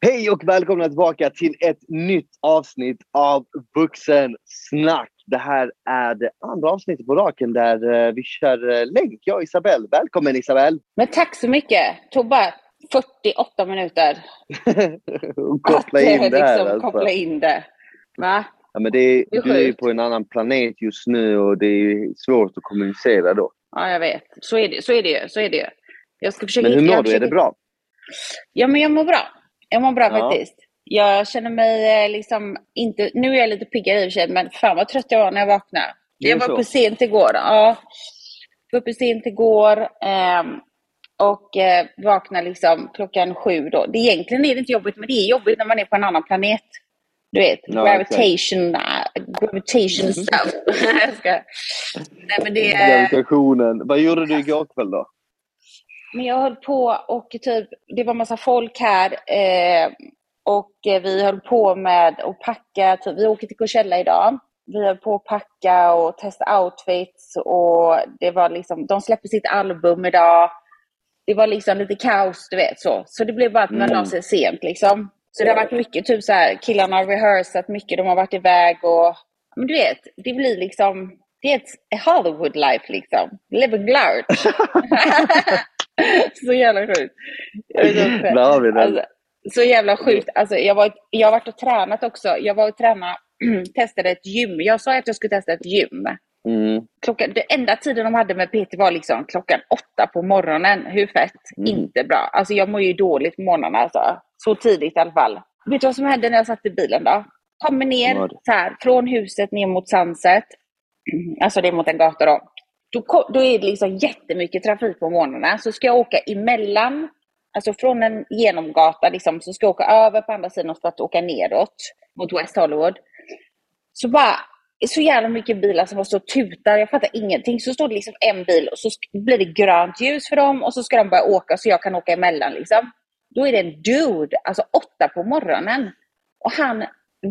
Hej och välkomna tillbaka till ett nytt avsnitt av Vuxensnack. Det här är det andra avsnittet på raken där eh, vi kör eh, länk, jag och Isabelle. Välkommen Isabelle! Men tack så mycket! Tog bara 48 minuter. och koppla in att, det här liksom, alltså. koppla in det. Va? Ja, men det är, Det är du är på en annan planet just nu och det är svårt att kommunicera då. Ja, jag vet. Så är det, så är det ju. Så är det ju. Jag ska försöka Men hur mår du? Är försöker- det bra? Ja, men jag mår bra. Jag mår bra Ja. faktiskt. Jag känner mig eh, liksom inte... Nu är jag lite piggare i och för sig, men fan vad trött jag var när jag vaknade. Jag var så. uppe sent igår. Ja. Jag var uppe sent igår. ehm, och eh, vaknade liksom klockan sju då. Det, egentligen är det inte jobbigt, men det är jobbigt när man är på en annan planet. Du vet, Ja, gravitation, äh, gravitation stuff. jag ska... Nej, men det. Gravitationen. Vad gjorde du igår kväll då? Men jag höll på och typ, det var massa folk här eh, och vi höll på med att packa, typ, vi åker till Coachella idag. Vi höll på att packa och testa outfits och det var liksom, de släpper sitt album idag. Det var liksom lite kaos, du vet så. Så det blev bara att man Mm. la sig sent liksom. Så det har varit mycket, typ så här, killarna har rehearsat mycket, de har varit iväg och, men du vet, det blir liksom, det är ett Hollywood life liksom. Living large. så jävla sjukt. Där har vi den. Alltså, så jävla sjukt. Alltså, jag, var, jag har varit och tränat också. Jag var och tränade, testade ett gym. Jag sa att jag skulle testa ett gym. Mm. Klockan, det enda tiden de hade med PT var liksom klockan åtta på morgonen. Hur fett? Mm. Inte bra. Alltså jag mår ju dåligt på morgnarna. Alltså. Så tidigt i alla fall. Vet du vad som hände när jag satt i bilen då? Kommer ner så här, från huset ner mot Sunset. Alltså det är mot en gata då. Då, då är det liksom jättemycket trafik på morgnarna. Så ska jag åka emellan, alltså från en genomgata liksom, så ska jag åka över på andra sidan för att åka neråt mot West Hollywood. Så bara, så jävla mycket bilar som står och tutar, jag fattar ingenting. Så står det liksom en bil och så blir det grönt ljus för dem och så ska de börja åka så jag kan åka emellan liksom. Då är det en dude, alltså åtta på morgonen. Och han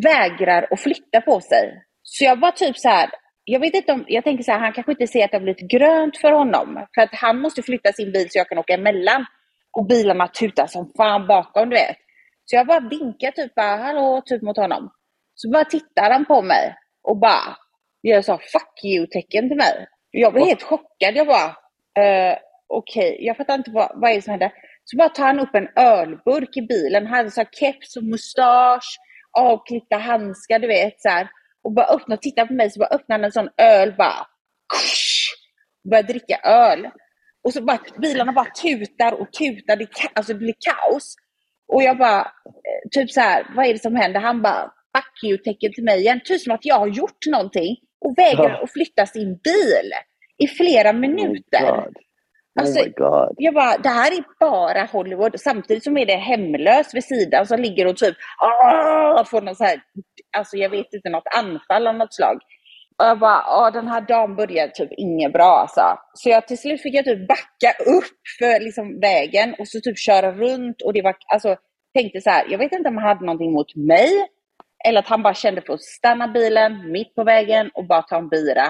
vägrar att flytta på sig. Så jag var typ så här, jag vet inte om, jag tänker så här, han kanske inte ser att det har blivit grönt för honom. För att han måste flytta sin bil så jag kan åka emellan. Och bilarna tutar som fan bakom, du vet. Så jag bara vinkar typ bara, hallå, typ mot honom. Så bara tittar han på mig och bara gör så fuck you-tecken till mig. Jag blev helt chockad. Jag bara, eh, okej, jag fattar inte vad, vad är det som händer. Så bara tar han upp en ölburk i bilen. Han hade så här keps och mustasch, avklippta handskar, du vet så här. Och bara öppnar och tittar på mig, så bara öppnar han en sån öl bara. Kush, och börjar dricka öl. Och så bara bilarna bara tutar och tutar. Det, alltså det blir kaos. Och jag bara, eh, typ så här, vad är det som händer? Han bara, fuck you-tecken till mig igen. Typ som att jag har gjort någonting och vägrar Ja. att flytta sin bil i flera Oh minuter. God. Alltså, oh my god. Jag bara, det här är bara Hollywood. Samtidigt som är det hemlös vid sidan som ligger och typ får någon så här, alltså jag vet inte, något anfall av något slag. Och jag bara, ja den här dagen började typ inget bra alltså. Så jag till slut fick jag typ backa upp för liksom vägen och så typ köra runt och det var, alltså tänkte så här, jag vet inte om han hade någonting mot mig eller att han bara kände för att stanna bilen mitt på vägen och bara ta en bira.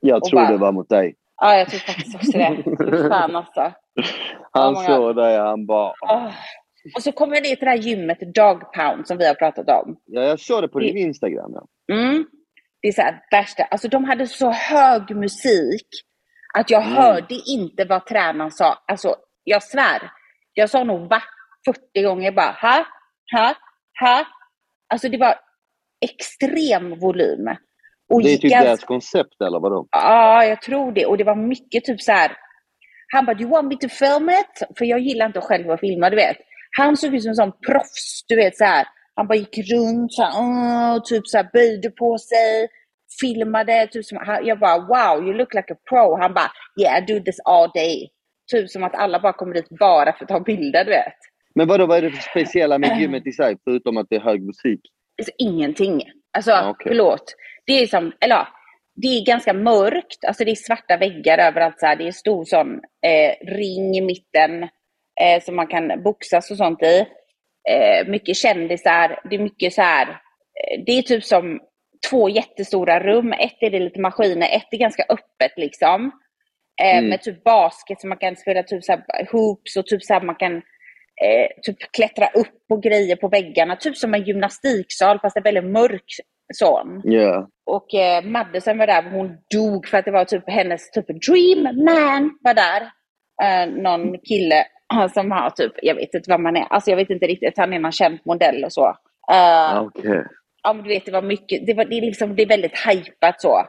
Jag tror bara- det var mot dig. Ja, jag tror faktiskt också det. Fan alltså. Han många- såg dig han bara... Ah. Och så kom jag ner till det här gymmet, Dog Pound, som vi har pratat om. Ja, jag såg det på din Instagram. Ja. Mm. Det är så här värsta. Alltså de hade så hög musik att jag Mm. hörde inte vad tränaren sa. Alltså jag svär. Jag sa nog va 40 gånger bara ha, ha, ha. Alltså det var extrem volym. Och Det är typ ganska- deras koncept eller vadå? Ja, jag tror det. Och det var mycket typ så här. Han bara, do you want me to film it? För jag gillar inte själv att filma, du vet. Han såg ut som en sån proffs, du vet så här. Han bara gick runt så här, "Åh", typ så här böjde på sig, filmade. Typ som, jag bara, wow, you look like a pro. Han bara, yeah, I do this all day. Typ som att alla bara kommer dit bara för att ta bilder, du vet. Men vadå, vad är det för speciella med gymmet i sig, förutom att det är hög musik? Alltså, ingenting. Alltså, Ja, okej. förlåt. Det är som, eller ja, det är ganska mörkt. Alltså det är svarta väggar överallt. Så här. Det är stor sån eh, ring i mitten eh, som man kan boxas och sånt i. Eh, mycket kändisar. Det är mycket så här. Eh, det är typ som två jättestora rum. Ett är det lite maskiner, ett är ganska öppet liksom. Eh, Mm. Med typ basket så man kan spela typ så här hoops och typ så här man kan eh, typ klättra upp på grejer på väggarna. Typ som en gymnastiksal fast en väldigt mörk sån. Ja. Och eh, Madison var där, hon dog för att det var typ hennes typ dream man var där. Eh, någon kille eh, som har typ, jag vet inte vad man är, alltså jag vet inte riktigt, han är någon känd modell och så. Eh, Okej. Ja men du vet det var mycket, det, var, det, är liksom, det är väldigt hypat så.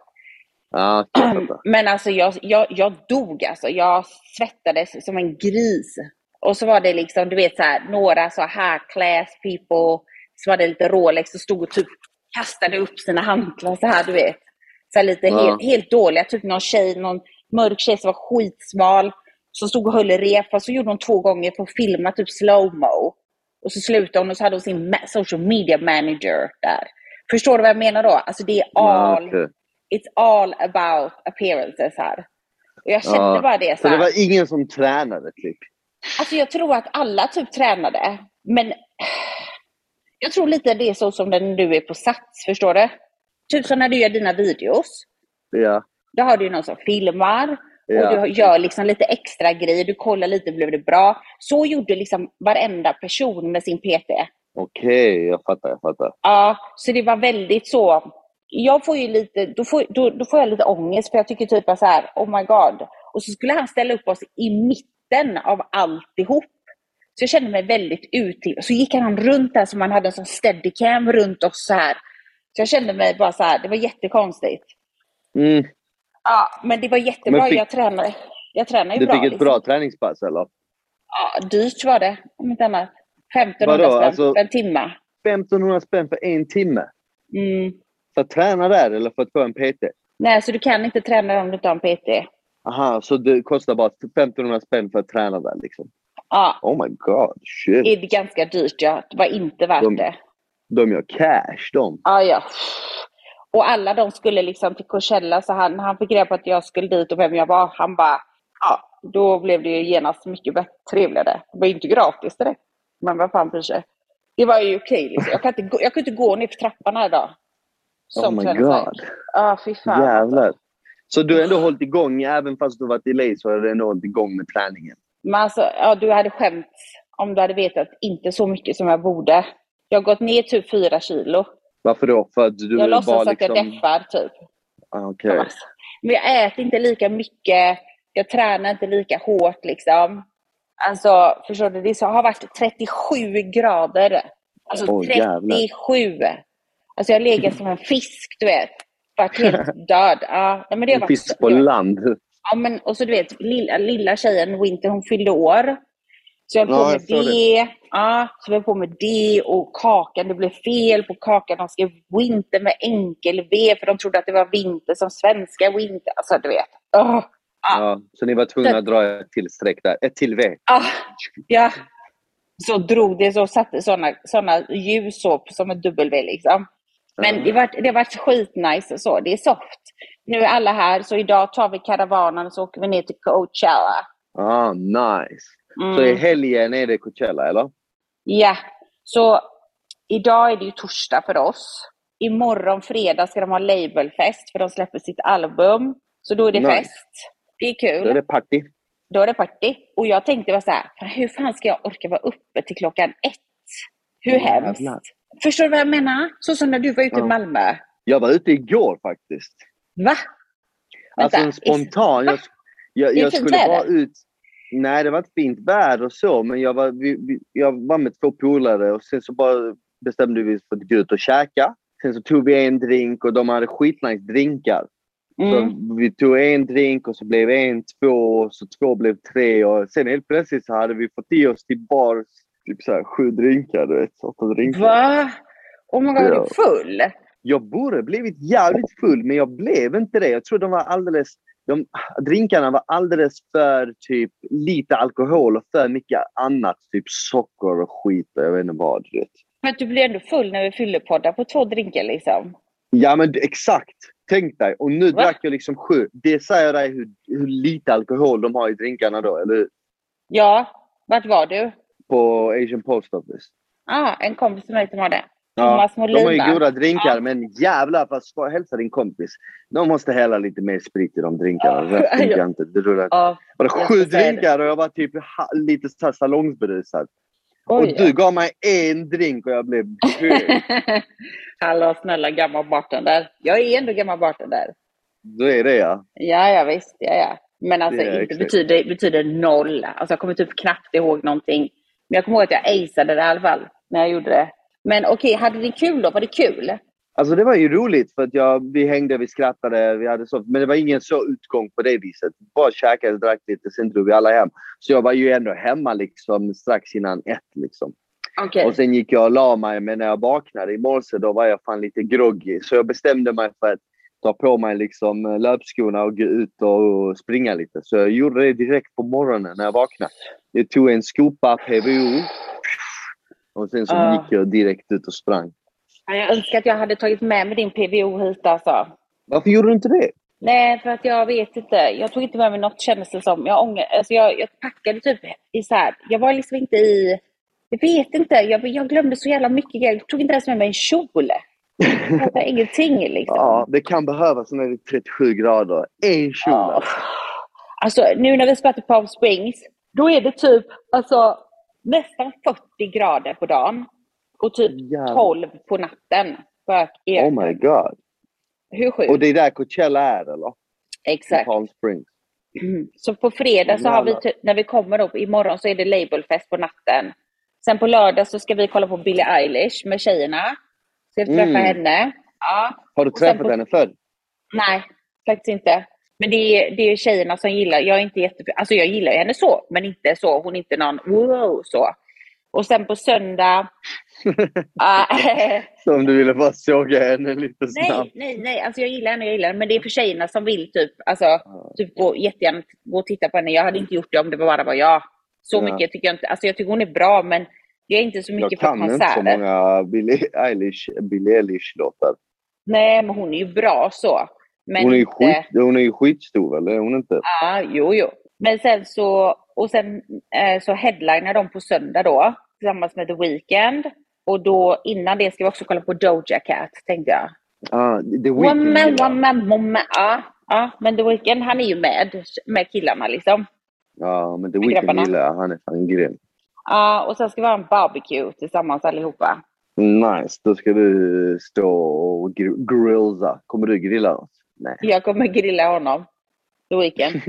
Men alltså jag, jag, jag dog alltså. Jag svettades som en gris. Och så var det liksom, du vet så här, några så här class people som hade lite Rolex och stod och typ kastade upp sina hantlar så här, du vet. Så här lite Ja. helt, helt dåliga. Typ någon tjej, någon mörk tjej som var skitsmal. Som stod och höll i rep. Fast så gjorde hon två gånger för att filma typ slowmo. Och så slutade hon och så hade hon sin social media manager där. Förstår du vad jag menar då? Alltså det är Ja, all okej. it's all about appearances här. Och jag kände Ja, bara det så Så det var ingen som tränade typ? Alltså jag tror att alla typ tränade. Men jag tror lite det är så som när du är på Sats, förstår du? Typ som när du gör dina videos. Ja. Då har du någon som filmar Ja. och du gör liksom lite extra grejer. Du kollar lite, blev det bra? Så gjorde liksom varenda person med sin PT. Okej, jag fattar, jag fattar. Ja, så det var väldigt så. Jag får ju lite, då får, då, då får jag lite ångest för jag tycker typ så här, oh my god. Och så skulle han ställa upp oss i mitten av alltihop. Så jag kände mig väldigt ute. Så gick han runt där som han hade en sån steadicam runt oss så här. Så jag kände mig bara så här, det var jättekonstigt. Mm. Ja, men det var jättebra. Men fick- Jag tränade, jag tränade ju Du bra. fick ett liksom. bra träningspass eller? Ja, dyrt var det, om inte annat. 1500 Vadå? spänn Alltså- för en timme. 1500 spänn för en timme? Mm. För att träna där eller för att få en PT? Nej, så du kan inte träna om du inte har en PT. Aha, så det kostar bara 1500 spänn för att träna där liksom? Ja, Oh my god, shit. är det ganska dyrt ja. Det var inte värt De- det. De gör cash de. Ja, ja. Och alla de skulle liksom till Coachella så han, han fick reda på att jag skulle dit och vem jag var. Han bara, ja, då blev det ju genast mycket bättre, trevligare. Det var ju inte gratis direkt. Men vad fan bryr sig. Det var ju okej liksom. Jag kan inte jag kan inte gå ner för trappan här idag. Oh my träningsvärk. god. Ja, fy fan. Jävlar. Så du har ändå hållit igång, även fast du varit i LA så har du ändå hållit igång med träningen? Men alltså, ja, du hade skämt om du hade vetat inte så mycket som jag borde. Jag har gått ner typ fyra kilo. Varför då? För att du jag låtsas bara att jag liksom... deffar typ. Ah. Alltså. Men jag äter inte lika mycket. Jag tränar inte lika hårt liksom. Alltså, förstår du? Det har varit 37 grader. Alltså jävlar. 37! Alltså jag har legat som en fisk, du vet. Varit helt död. Ja, men det En varit, fisk på land. Ja, men och så du vet, lilla, lilla tjejen Winter, hon fyllde år. Så jag höll Ja, på med såg det. Ja, så jag på med det och kakan, det blev fel på kakan. De skrev Winter med enkel V för de trodde att det var vinter som svenska Winter. Alltså du vet. Åh, Ja, så ni var tvungna att dra ett till streck där. Ett till V. ah, ja. Så drog det så satte sådana såna ljus så, som ett W liksom. Men det var, det var skitnice och så. Det är soft. Nu är alla här, så idag tar vi karavanen och så åker vi ner till Coachella. Ah, nice. Mm. Så i helgen är det Coachella, eller? Ja, så idag är det ju torsdag för oss. Imorgon fredag ska de ha labelfest för de släpper sitt album. Så då är det Nice. fest. Det är kul. Då är det party. Då är det party. Och jag tänkte bara så här, "Fan, hur fan ska jag orka vara uppe till klockan ett? Hur Jävlar. hemskt? Förstår du vad jag menar? Så som när du var ute i Ja. Malmö. Jag var ute igår faktiskt. Va? Alltså Vänta, spontan. Jag, jag, jag fint skulle bara väder. ut. Nej, det var inte fint väder och så, men jag var, vi, vi, jag var med två polare och sen så bara bestämde vi oss för att gå ut och käka. Sen så tog vi en drink och de hade skitnice drinkar. Mm. Så vi tog en drink och så blev en två och så två blev tre och sen helt plötsligt så hade vi fått i oss till bars typ så här sju drinkar, du vet. Åtta drinkar. Va? Oh my god, Ja. du full? Jag borde blivit jävligt full, men jag blev inte det. Jag tror de var alldeles... De, drinkarna var alldeles för typ lite alkohol och för mycket annat. Typ socker och skit och jag vet inte vad. Du vet. Men du blir ändå full när vi fyller poddar på två drinkar liksom. Ja men exakt! Tänk dig. Och nu Va? drack jag liksom sju. Det säger dig hur, hur lite alkohol de har i drinkarna då, eller hur? Ja, vart var du? På Asian Post Office. Ah, en kompis till mig som har det. Ja, Thomas de har ju goda drinkar, Ja. men jävlar vad ska hälsa din kompis. De måste hälla lite mer sprit i de drinkarna. Ja. Där funkar inte. Det rullar. Ja, Jag sju drinkar och jag var typ lite så salongsberusad. Och du gav mig en drink och jag blev. Hallå snälla gammal bartender. Jag är ändå gammal bartender. Du är det ja. Ja, ja visst. Ja, ja. Men alltså Det inte betyder, betyder noll. Alltså jag kommer typ knappt ihåg någonting. Men jag kommer ihåg att jag aceade det i alla fall. När jag gjorde det. Men okej, hade ni kul då? Var det kul? Alltså det var ju roligt för att jag, vi hängde, vi skrattade, vi hade så. Men det var ingen så utgång på det viset. Bara käkade, drack lite, sen drog vi alla hem. Så jag var ju ändå hemma liksom strax innan ett liksom. Okej. Och sen gick jag och la mig, men när jag vaknade i morse då var jag fan lite groggy. Så jag bestämde mig för att ta på mig liksom eh, löpskorna och gå ut och springa lite. Så jag gjorde det direkt på morgonen när jag vaknade. Jag tog en skopa PVO och sen så Ah. gick jag direkt ut och sprang. Ja, Jag önskar att jag hade tagit med mig din PVO hit alltså. Varför gjorde du inte det? Nej, för att jag vet inte. Jag tog inte med mig något kändes det som. Jag, ånger, alltså jag, jag packade typ i så här. Jag var liksom inte i... Jag vet inte. Jag, jag glömde så jävla mycket grejer. Jag tog inte ens med mig en kjol. Jag fattade ingenting liksom. Ja, det kan behövas när det är 37 grader. En kjol. Ja. alltså. Nu när vi spelar till Palm Springs, då är det typ alltså, nästan 40 grader på dagen. Och typ Jävlar. 12 på natten. För Oh my god. Hur sjukt? Och det är där Coachella är eller? Exakt. Palm Springs. Mm. Så på fredag så har vi, Jävlar. ty- när vi kommer då, imorgon så är det labelfest på natten. Sen på lördag så ska vi kolla på Billie Eilish med tjejerna. Ska vi träffa Mm. henne. Ja. Har du träffat på- henne förr? Nej, faktiskt inte. Men det är, det är tjejerna som gillar, jag är inte jätte, alltså jag gillar henne så, men inte så, hon är inte någon wow så. Och sen på söndag, Ah, Så om du ville bara såga henne lite snabbt. nej, nej, nej, alltså jag gillar henne, jag gillar henne, men det är för tjejerna som vill typ, alltså typ gå, jättegärna gå och titta på henne. Jag hade inte gjort det om det bara var jag. Så mycket tycker jag inte, alltså jag tycker hon är bra, men jag är inte så Jag mycket för kan inte så konserter. många Billie Eilish, Billie Eilish-låtar. Nej, men hon är ju bra så. Men Hon, är inte... skit, hon är ju skitstor, eller är hon inte? Ja, jo, jo. Men sen så, och sen eh, så headlinar de på söndag då, tillsammans med The Weeknd. Och då innan det ska vi också kolla på Doja Cat, tänkte jag. Ah, The Weeknd Woman, woman, woman. Ja, ja, men The Weeknd han är ju med, med killarna liksom. Ja, men The Weeknd gillar jag. Han är fan grym. Ja, och sen ska vi ha en barbecue tillsammans allihopa. Nice. Då ska du stå och gr- grilla. Kommer du grilla oss? Nej. Jag kommer grilla honom. The Weeknd.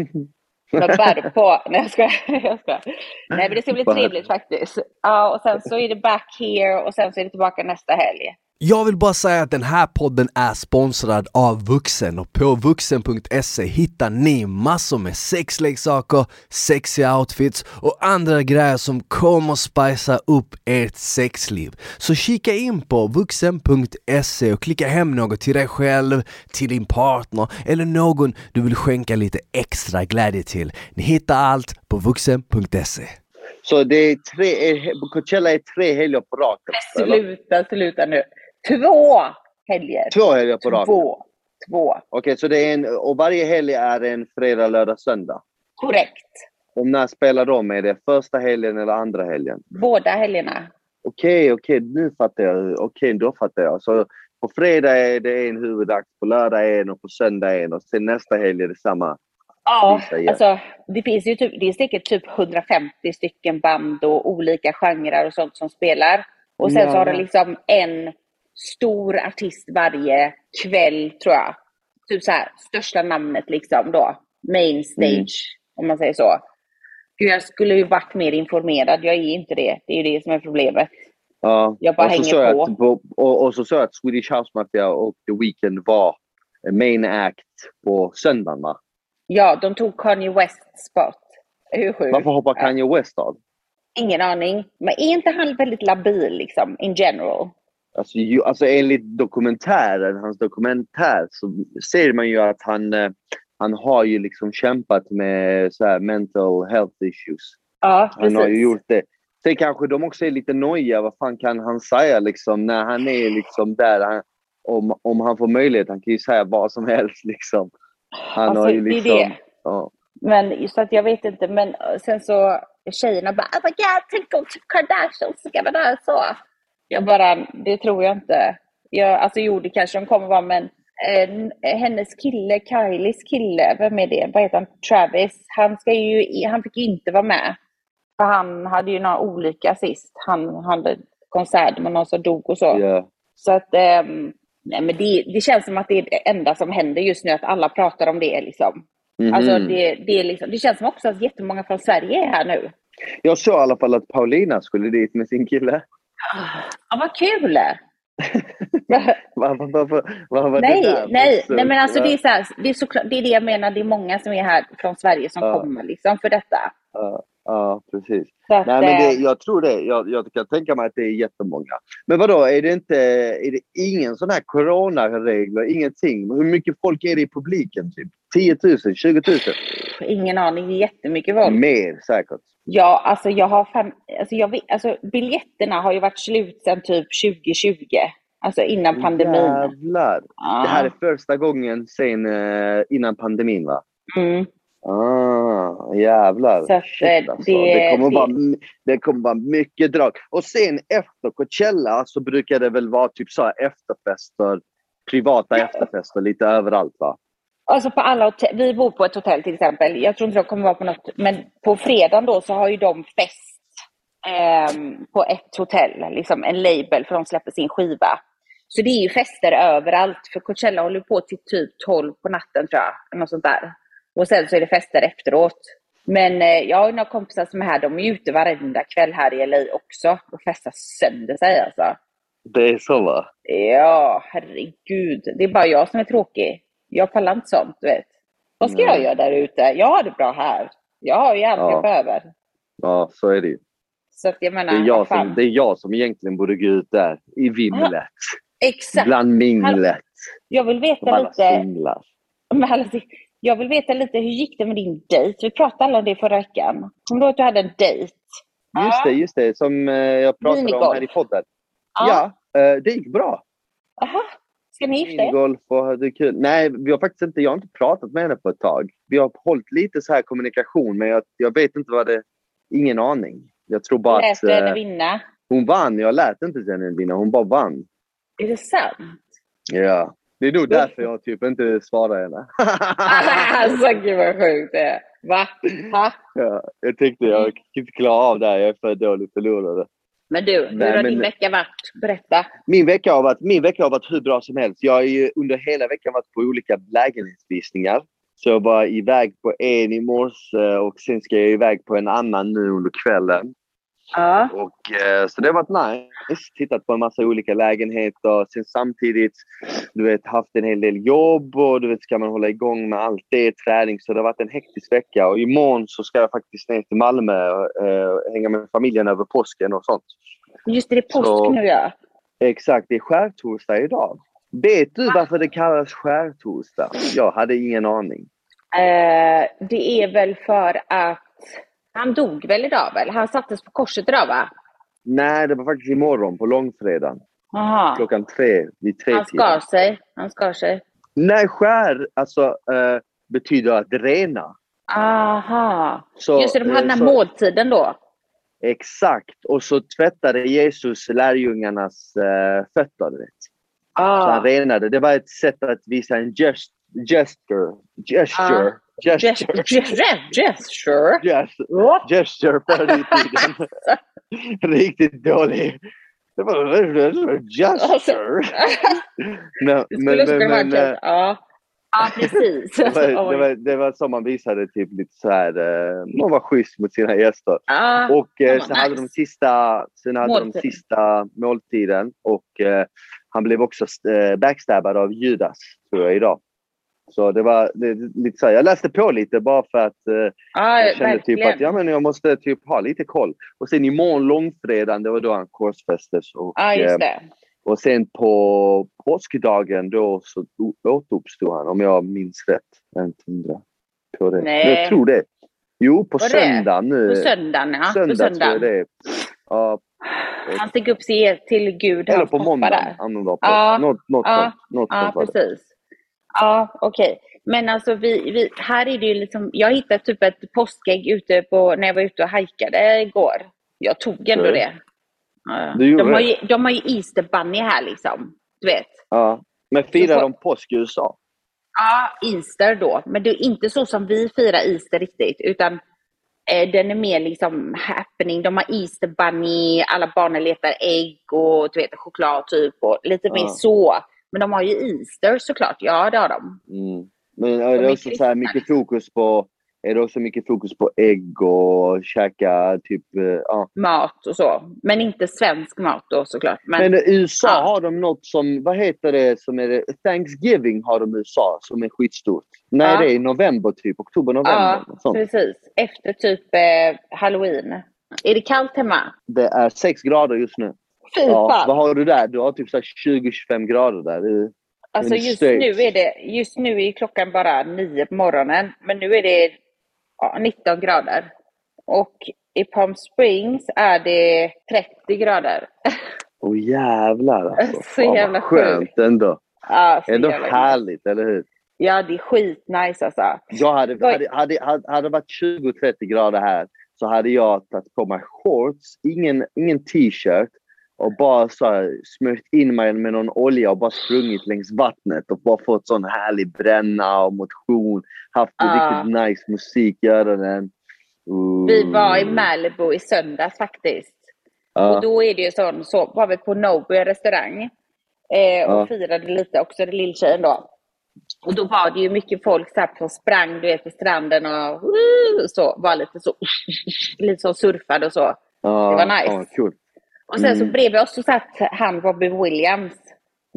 Vad bär på? Nej jag skojar. jag skojar. Nej men det ska bli trevligt faktiskt. Ja, och sen så är det back here och sen så är det tillbaka nästa helg. Jag vill bara säga att den här podden är sponsrad av Vuxen och på vuxen.se hittar ni massor med sexleksaker, sexiga outfits och andra grejer som kommer spicea upp ert sexliv. Så kika in på vuxen.se och klicka hem något till dig själv, till din partner eller någon du vill skänka lite extra glädje till. Ni hittar allt på vuxen.se. Så det är tre, är- Coachella är tre helger på raken? Sluta, sluta nu. Två helger. Två helger på raken? Två. Två. Okej, så det är en, och varje helg är en fredag, lördag, söndag? Korrekt. Och när spelar de? Är det första helgen eller andra helgen? Båda helgerna. Okej, okej, nu fattar jag. Okej, då fattar jag. Så på fredag är det en huvudakt, på lördag en och på söndag en och sen nästa helg är det samma. Ja, alltså det finns ju typ, det är säkert typ 150 stycken band och olika genrer och sånt som spelar. Och sen så har det Ja. liksom en stor artist varje kväll tror jag. Typ så här, största namnet liksom då. Main stage, om man säger så. Gud, jag skulle ju varit mer informerad. Jag är inte det. Det är ju det som är problemet. Ja. Jag bara och så hänger jag på. att och, och så såg jag att Swedish House Mafia och The Weeknd var main act på söndagen va? Ja, de tog Kanye West spot. Hur sjukt? Varför hoppar Kanye West av? Ingen aning. Men är inte han väldigt labil liksom, in general? Alltså, ju, alltså enligt dokumentären, hans dokumentär, så ser man ju att han, eh, han har ju liksom kämpat med så här mental health issues. Ja, Han har ju gjort det. Sen kanske de också är lite nojiga. Vad fan kan han säga liksom när han är liksom där? Han, om, om han får möjlighet, han kan ju säga vad som helst liksom. Han Alltså, har ju det är liksom... det. Ja. Men så att jag vet inte, men eh, sen så tjejerna bara oh my god, tänk om Kardashian ska vara där så. Jag bara, det tror jag inte. Jag, alltså jo, det kanske de kommer vara, men eh, hennes kille, Kylies kille, vem är det? Vad heter han? Travis. Han, ska ju, han fick ju inte vara med. För han hade ju några olycka sist. Han hade konsert med någon som dog och så. Ja. Så att, ehm, nej men det, det känns som att det är det enda som händer just nu, att alla pratar om det liksom. Mhm. Alltså det, det, liksom, det känns som också att jättemånga från Sverige är här nu. Jag såg i alla fall att Paulina skulle dit med sin kille. Ja, vad kul! Vad, vad, vad, vad, vad var det nej, nej, men alltså det är, så här, det, är såklart, det är det jag menar, det är många som är här från Sverige som Ja. kommer liksom för detta. Ja, ja, precis. Att, Nej, men det, eh, jag tror det. Jag, jag kan tänka mig att det är jättemånga. Men vadå, är det inte är det ingen sån här coronaregler? Ingenting? Hur mycket folk är det i publiken? Typ? 10 000? 20 000? Ingen aning, jättemycket folk. Mer säkert. Ja, alltså jag har fan, alltså jag alltså biljetterna har ju varit slut sedan typ 2020. Alltså innan pandemin. Jävlar. Ja. Det här är första gången sen eh, innan pandemin va? Mm. Ah, jävlar. Så att, Shit, eh, alltså. det- det, kommer det- vara, det kommer vara mycket drag. Och sen efter Coachella så brukar det väl vara typ så här efterfester, privata efterfester lite överallt va? Alltså på alla hotell, vi bor på ett hotell till exempel. Jag tror inte de kommer vara på något, men på fredagen då så har ju de fest ehm, på ett hotell, liksom en label för de släpper sin skiva. Så det är ju fester överallt, för Coachella håller på till typ 12 på natten tror jag, något sånt där. Och sen så är det fester efteråt. Men eh, jag har några kompisar som är här, de är ute varenda kväll här i LA också och festar sönder sig alltså. Det är så va? Ja, herregud. Det är bara jag som är tråkig. Jag pallar inte sånt, du vet. Vad ska Nej. jag göra där ute? Jag har det bra här. Jag har ju allt Ja. jag behöver. Ja, så är det ju. Så att jag menar, Det är jag, som, det är jag som egentligen borde gå ut där i vimlet. Exakt. Bland minglet. Jag vill veta lite, singlar. med alla, jag vill veta lite, hur gick det med din dejt? Vi pratade alla om det förra veckan. Kommer du ihåg att du hade en dejt? Just det, just det. Som eh, jag pratade om Minigolf. här i podden. Ja, eh, det gick bra. Aha. Ska ni gifta er? Minigolf och hade kul. Nej, vi har faktiskt inte, jag har inte pratat med henne på ett tag. Vi har hållit lite så här kommunikation, men jag, jag vet inte vad det... Ingen aning. Jag tror bara Lät att henne eh, vinna? hon vann. Jag lät inte henne vinna, hon bara vann. Är det sant? Ja. Det är nog därför jag typ inte svarar henne. alltså gud vad sjukt det är. Va? Ha? ja, jag tänkte jag kan inte klara av det här, jag är för dålig förlorare. Men du, hur Nej, har men- din vecka varit? Berätta. Min vecka, har varit, min vecka har varit hur bra som helst. Jag har ju under hela veckan varit på olika lägenhetsvisningar. Så jag var iväg på en i morse och sen ska jag iväg på en annan nu under kvällen. Ja. Och, eh, så det har varit nice. Tittat på en massa olika lägenheter. Sen samtidigt du vet, haft en hel del jobb och du vet, ska man hålla igång med allt det, träning. Så det har varit en hektisk vecka. Och imorgon så ska jag faktiskt ner till Malmö och eh, hänga med familjen över påsken och sånt. Just det, det är påsk Så- nu ja. Exakt, det är skärtorsdag idag. Vet du varför det kallas skärtorsdag? Jag hade ingen aning. Eh, det är väl för att han dog väl idag väl? Han sattes på korset idag va? Nej, det var faktiskt imorgon på långfredagen. Jaha. Klockan tre, vid tre Han skar sig. Han skar sig. Nej, skär alltså, eh, betyder att rena. Aha. Så, Just det, de hade eh, den här så- måltiden då. Exakt. Och så tvättade Jesus lärjungarnas eh, fötter. Vet. Så han Ah. renade. Det var ett sätt att visa en gest, gesture. Gesture. Gesture. Gesture. Gesture. Gesture. What? gesture förr i tiden. Riktigt dålig. Det var gesture. Det skulle kunna vara men, gest- Ja. Ja, precis. det, var, det, var, det var som man visade typ lite så här, eh, man var schysst mot sina gäster. Ah. Och eh, sen hade de nice. sista, sen hade de Måltiden. sista måltiden och eh, han blev också eh, backstabbad av Judas, tror jag, idag. Så det var lite så här, jag läste på lite bara för att eh, Ja, jag kände typ verkligen. att ja, men jag måste typ ha lite koll. Och sen imorgon långfredagen, det var då han korsfästes. Och, just eh, och sen på påskdagen då så återuppstod han, om jag minns rätt. Jag inte hundra på det. Nej. Men jag tror det. Jo, på Var det? söndag nu. På söndagen, ja. Söndag på tror jag söndagen. det. Ja, Han steg upp sig till Gud. eller på måndag. där. Ja. Något, något ja, sånt. Något Ja, precis. Ja, okej. Men alltså vi, vi, här är det ju liksom, jag hittade typ ett påskägg ute på, när jag var ute och hajkade igår. Jag tog ändå Okej. det. Ja, Du de, har ju, de har ju Easter Bunny här liksom. Du vet. Ja. Men firar de påsk i USA? Ja, Easter då. Men det är inte så som vi firar Easter riktigt. Utan Eh, den är mer liksom happening. De har Easter Bunny, alla barnen letar ägg och du vet, choklad typ och lite Ja. mer så. Men de har ju Easter såklart. Ja, det har de. Mm. Men är De det är också så här mycket fokus på är det också mycket fokus på ägg och käka typ, eh, ja. Mat och så. Men inte svensk mat då såklart. Men, Men i USA ja. har de något som, vad heter det, som är det, Thanksgiving har de i USA som är skitstort. När Ja. är det? I november typ? Oktober, november? ja, precis. Efter typ eh, halloween. Är det kallt hemma? Det är 6 grader just nu. Fy Ja, fan. vad har du där? Du har typ så här 20-25 grader där. Det- Alltså just nu är det, just nu är klockan bara nio på morgonen, men nu är det ja, 19 grader. Och i Palm Springs är det 30 grader. Åh jävlar alltså. Så vad jävla skönt sjukt. ändå. Ja, Ändå härligt, eller hur? Ja, det är skitnice alltså. Jag hade, Oj. hade, hade, hade, hade varit 20-30 grader här så hade jag tagit på mig shorts, ingen, ingen t-shirt och bara så här, smört in mig med någon olja och bara sprungit längs vattnet och bara fått sån härlig bränna och motion. Haft Ah. riktigt nice musik, göra den. Ooh. Vi var i Malibu i söndags faktiskt. Ja. Och då är det ju sån, så var vi på Nobu restaurang eh, och Ja. firade lite också, det lilltjejen då. Och då var det ju mycket folk så som sprang du vet, på stranden och uh, så, var lite så, lite så surfade och så. Ja, det var nice. kul. Och sen så Mm. bredvid oss så satt han Robin Williams,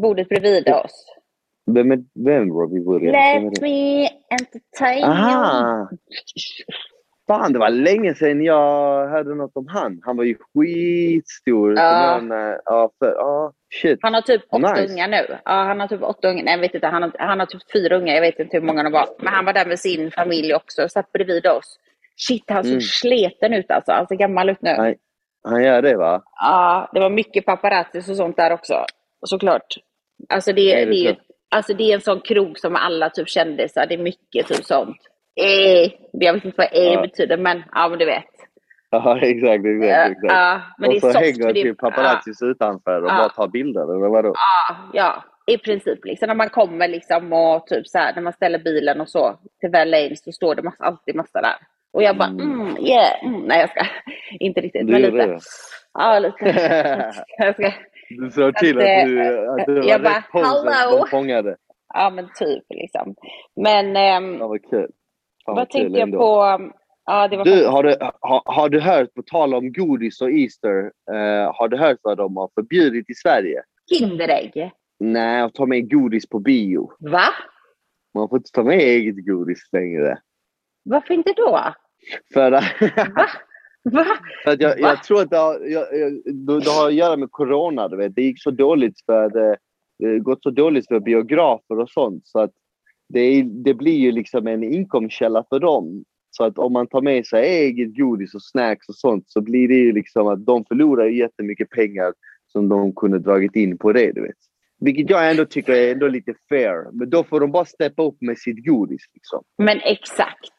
bordet bredvid oss. Vem är vem Robbie Williams? Let me entertain you. Aha! Fan, det var länge sedan jag hörde något om han. Han var ju skitstor. Ja. Men, eh, ja, för, ja, shit. Han har typ åtta Nice. ungar nu. Ja, han har typ åtta ungar. Nej, jag vet inte. Han har, han har typ fyra ungar. Jag vet inte hur många de var. Men han var där med sin familj också. Satt bredvid oss. Shit, han såg Mm. sleten ut alltså. Han ser gammal ut nu. Nej. Han gör det va? Ja, det var mycket paparazzis och sånt där också. Såklart. Alltså det, Är det, det alltså det är en sån krog som alla typ kändisar. Det är mycket typ sånt. Eh, jag vet inte vad eh Ja. betyder, men ja, men du vet. Ja, exakt, exakt. Ja, exakt. ja, men och så soft. hänger det- typ paparazzis utanför och Ja. bara tar bilder, eller vadå? Ja, ja, i princip. Liksom, när man kommer liksom och typ så här, när man ställer bilen och så till Lane så står det massa, alltid massa där. Och jag bara, Mm. mm, yeah, mm. nej jag ska inte riktigt, Du men lite. det? Ja, lite. jag ska, Du sa till Att, att, du, att var jag bara, rätt pose de fångade. ja, men typ liksom. Men ehm, Ja, vad kul. Fan, vad tänkte jag på? Ja, det var Du, har du, har, har du hört, på tal om godis och Easter, eh, har du hört vad de har förbjudit i Sverige? Kinderägg. Nej, att ta med godis på bio. Va? Man får inte ta med eget godis längre. Varför inte då? För, Va? Va? för att jag, Va? jag tror att det har, jag, jag, det har att göra med corona. Du vet. Det gick så dåligt för det, det gått så dåligt för biografer och sånt. Så att det, det blir ju liksom en inkomstkälla för dem. Så att om man tar med sig eget godis och snacks och sånt så blir det ju liksom att de förlorar jättemycket pengar som de kunde dragit in på det. Du vet. Vilket jag ändå tycker är ändå lite fair. Men då får de bara steppa upp med sitt godis. Liksom. Men exakt.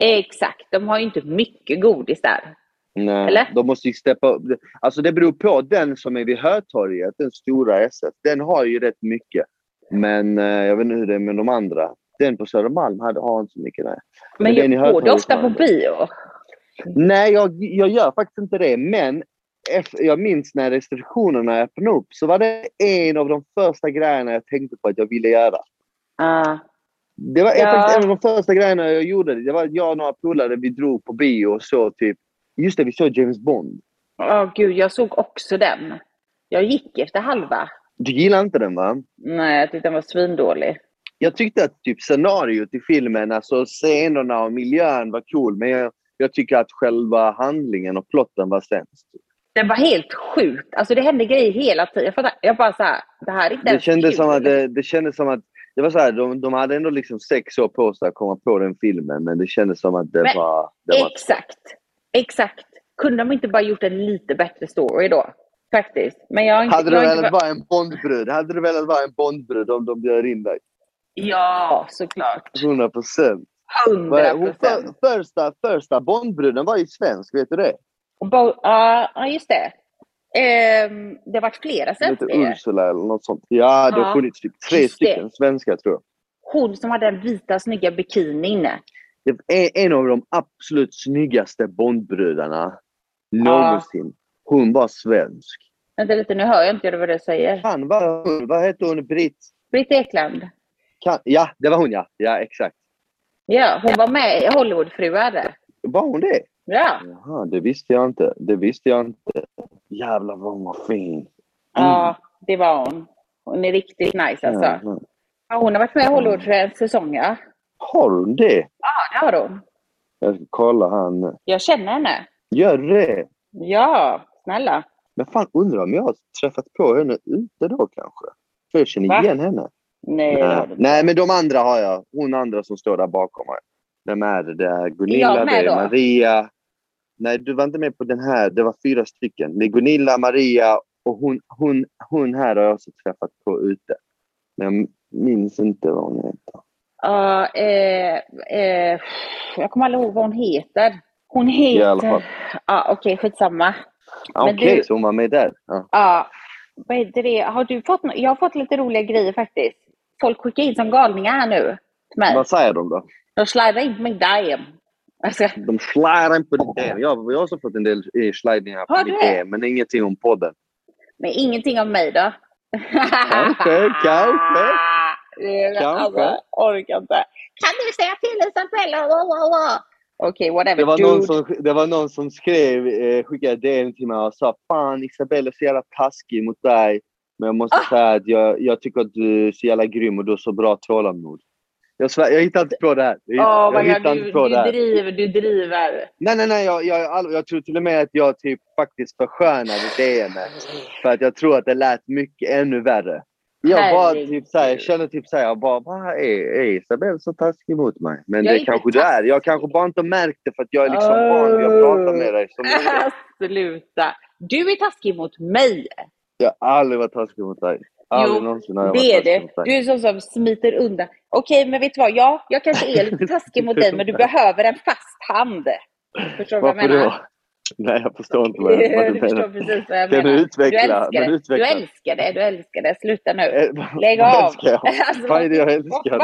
Exakt. De har ju inte mycket godis där. Nej, Eller? de måste ju steppa upp. Alltså det beror på. Den som är vid Hötorget, den stora SF, den har ju rätt mycket. Men eh, jag vet inte hur det är med de andra. Den på Södermalm hade, har inte så mycket. Nej, Men den i jag går du ofta på bio? nej jag, jag gör faktiskt inte det. Men jag minns när restriktionerna öppnade upp så var det en av de första grejerna jag tänkte på att jag ville göra. Ja. Det var Ja. faktiskt en av de första grejerna jag gjorde. Det var jag och några polare, vi drog på bio och så typ... Just det, vi såg James Bond. Åh gud, jag såg också den. Jag gick efter halva. Du gillar inte den va? Nej, jag tyckte den var svindålig. Jag tyckte att typ scenariot i filmen, alltså scenerna och miljön var cool. Men jag, jag tycker att själva handlingen och plotten var sämst. Den var helt sjuk. Alltså det hände grejer hela tiden. Jag, fattar, jag bara såhär, det här är inte Det kändes kul. som att, det, det kändes som att det var så här, de, de hade ändå liksom sex år på sig att komma på den filmen. Men det kändes som att det Men var... Det var Exakt. Exakt. Kunde de inte bara gjort en lite bättre story då? Faktiskt. Men jag inte... hade du velat va- vara en Bondbrud? Hade du velat vara en Bondbrud om de bjöd in dig? Ja, såklart. 100 procent. Första, första Bondbruden var ju svensk, vet du det? Ja, ja, just det. Ehm, det har varit flera Hon svenskar. Ursula eller något sånt. Ja, det har Ja, funnits typ tre stycken svenska tror jag. Hon som hade den vita snygga bikinin. Det är en av de absolut snyggaste Bondbrudarna någonsin. Hon var svensk. Vänta lite, nu hör jag inte vad du säger. Fan, vad, vad hette hon? Britt? Britt Ekland. Kan, ja, det var hon ja. Ja, exakt. Ja, hon var med i Hollywoodfruar. Var hon det? Ja. Jaha, det visste jag inte. Det visste jag inte. Jävlar vad hon var fin. Ja, det var hon. Hon är riktigt nice alltså. Jävlar. Ja, hon har varit med i Hollywoodfruar en säsong, ja. Har hon det? Ja, det har hon. Jag ska kolla han. Jag känner henne. Gör det? Ja, snälla. Men fan, undrar om jag har träffat på henne ute då kanske? För jag känner Va? igen henne. Nej, Nej. Nej, men de andra har jag. Hon andra som står där bakom mig. Vem är det? Det är Gunilla, det är? Maria. Nej, du var inte med på den här. Det var fyra stycken. Det är Gunilla, Maria och hon, hon, hon här har jag också träffat på ute. Men jag minns inte vad hon heter. Ja, eh, eh, jag kommer aldrig ihåg vad hon heter. Hon heter... I alla fall. Ja, okej, skitsamma. Ah, Men Okej, du- så hon var med där. Ja. Ja, vad heter det? Har du fått, nå- jag har fått lite roliga grejer faktiskt. Folk skickar in som galningar här nu till mig. Vad säger de då? De slidar in på min DM. Alltså, De slidar in på DM. Jag, jag har också fått en del slidningar på det? DM, men ingenting om podden. men ingenting av mig då? Kanske, kanske. Det- Kanske. Alltså, orkar inte. Kan du säga till wa, wa. Okej, whatever. Det var, dude. någon som, det var någon som skrev, eh, skickade DM till mig och sa Fan Isabella är så jävla taskig mot dig. Men jag måste Ah. säga att jag, jag tycker att du är så jävla grym och du har så bra tålamod. Jag, svär, jag hittar inte på det här. Jag, Åh jag god, du, på det du här. driver, du driver. Nej, nej, nej. Jag, jag, jag, tror till och med att jag typ faktiskt förskönade DMet. För att jag tror att det lät mycket ännu värre. Jag bara typ såhär, jag känner typ såhär, jag bara, vad är, är Isabel så taskig mot mig? Men Jag det kanske du är. Jag kanske bara inte märkt det för att jag är liksom van vid att prata med dig mycket. Sluta. Du är taskig mot mig. Jag har aldrig varit taskig mot dig. Aldrig Jo, någonsin har jag Det är det. Du är sån som smiter undan. Okej, men vet du vad? Ja, jag kanske är lite taskig mot dig, men du behöver en fast hand. Förstår du vad jag menar? då? Nej, jag förstår inte vad, vad du du förstår menar. precis vad jag Kan du menar. utveckla? Du älskar, utveckla. du älskar det. Du älskar det. Sluta nu. Eh, Lägg av. Alltså, Vad är det jag Va? älskar?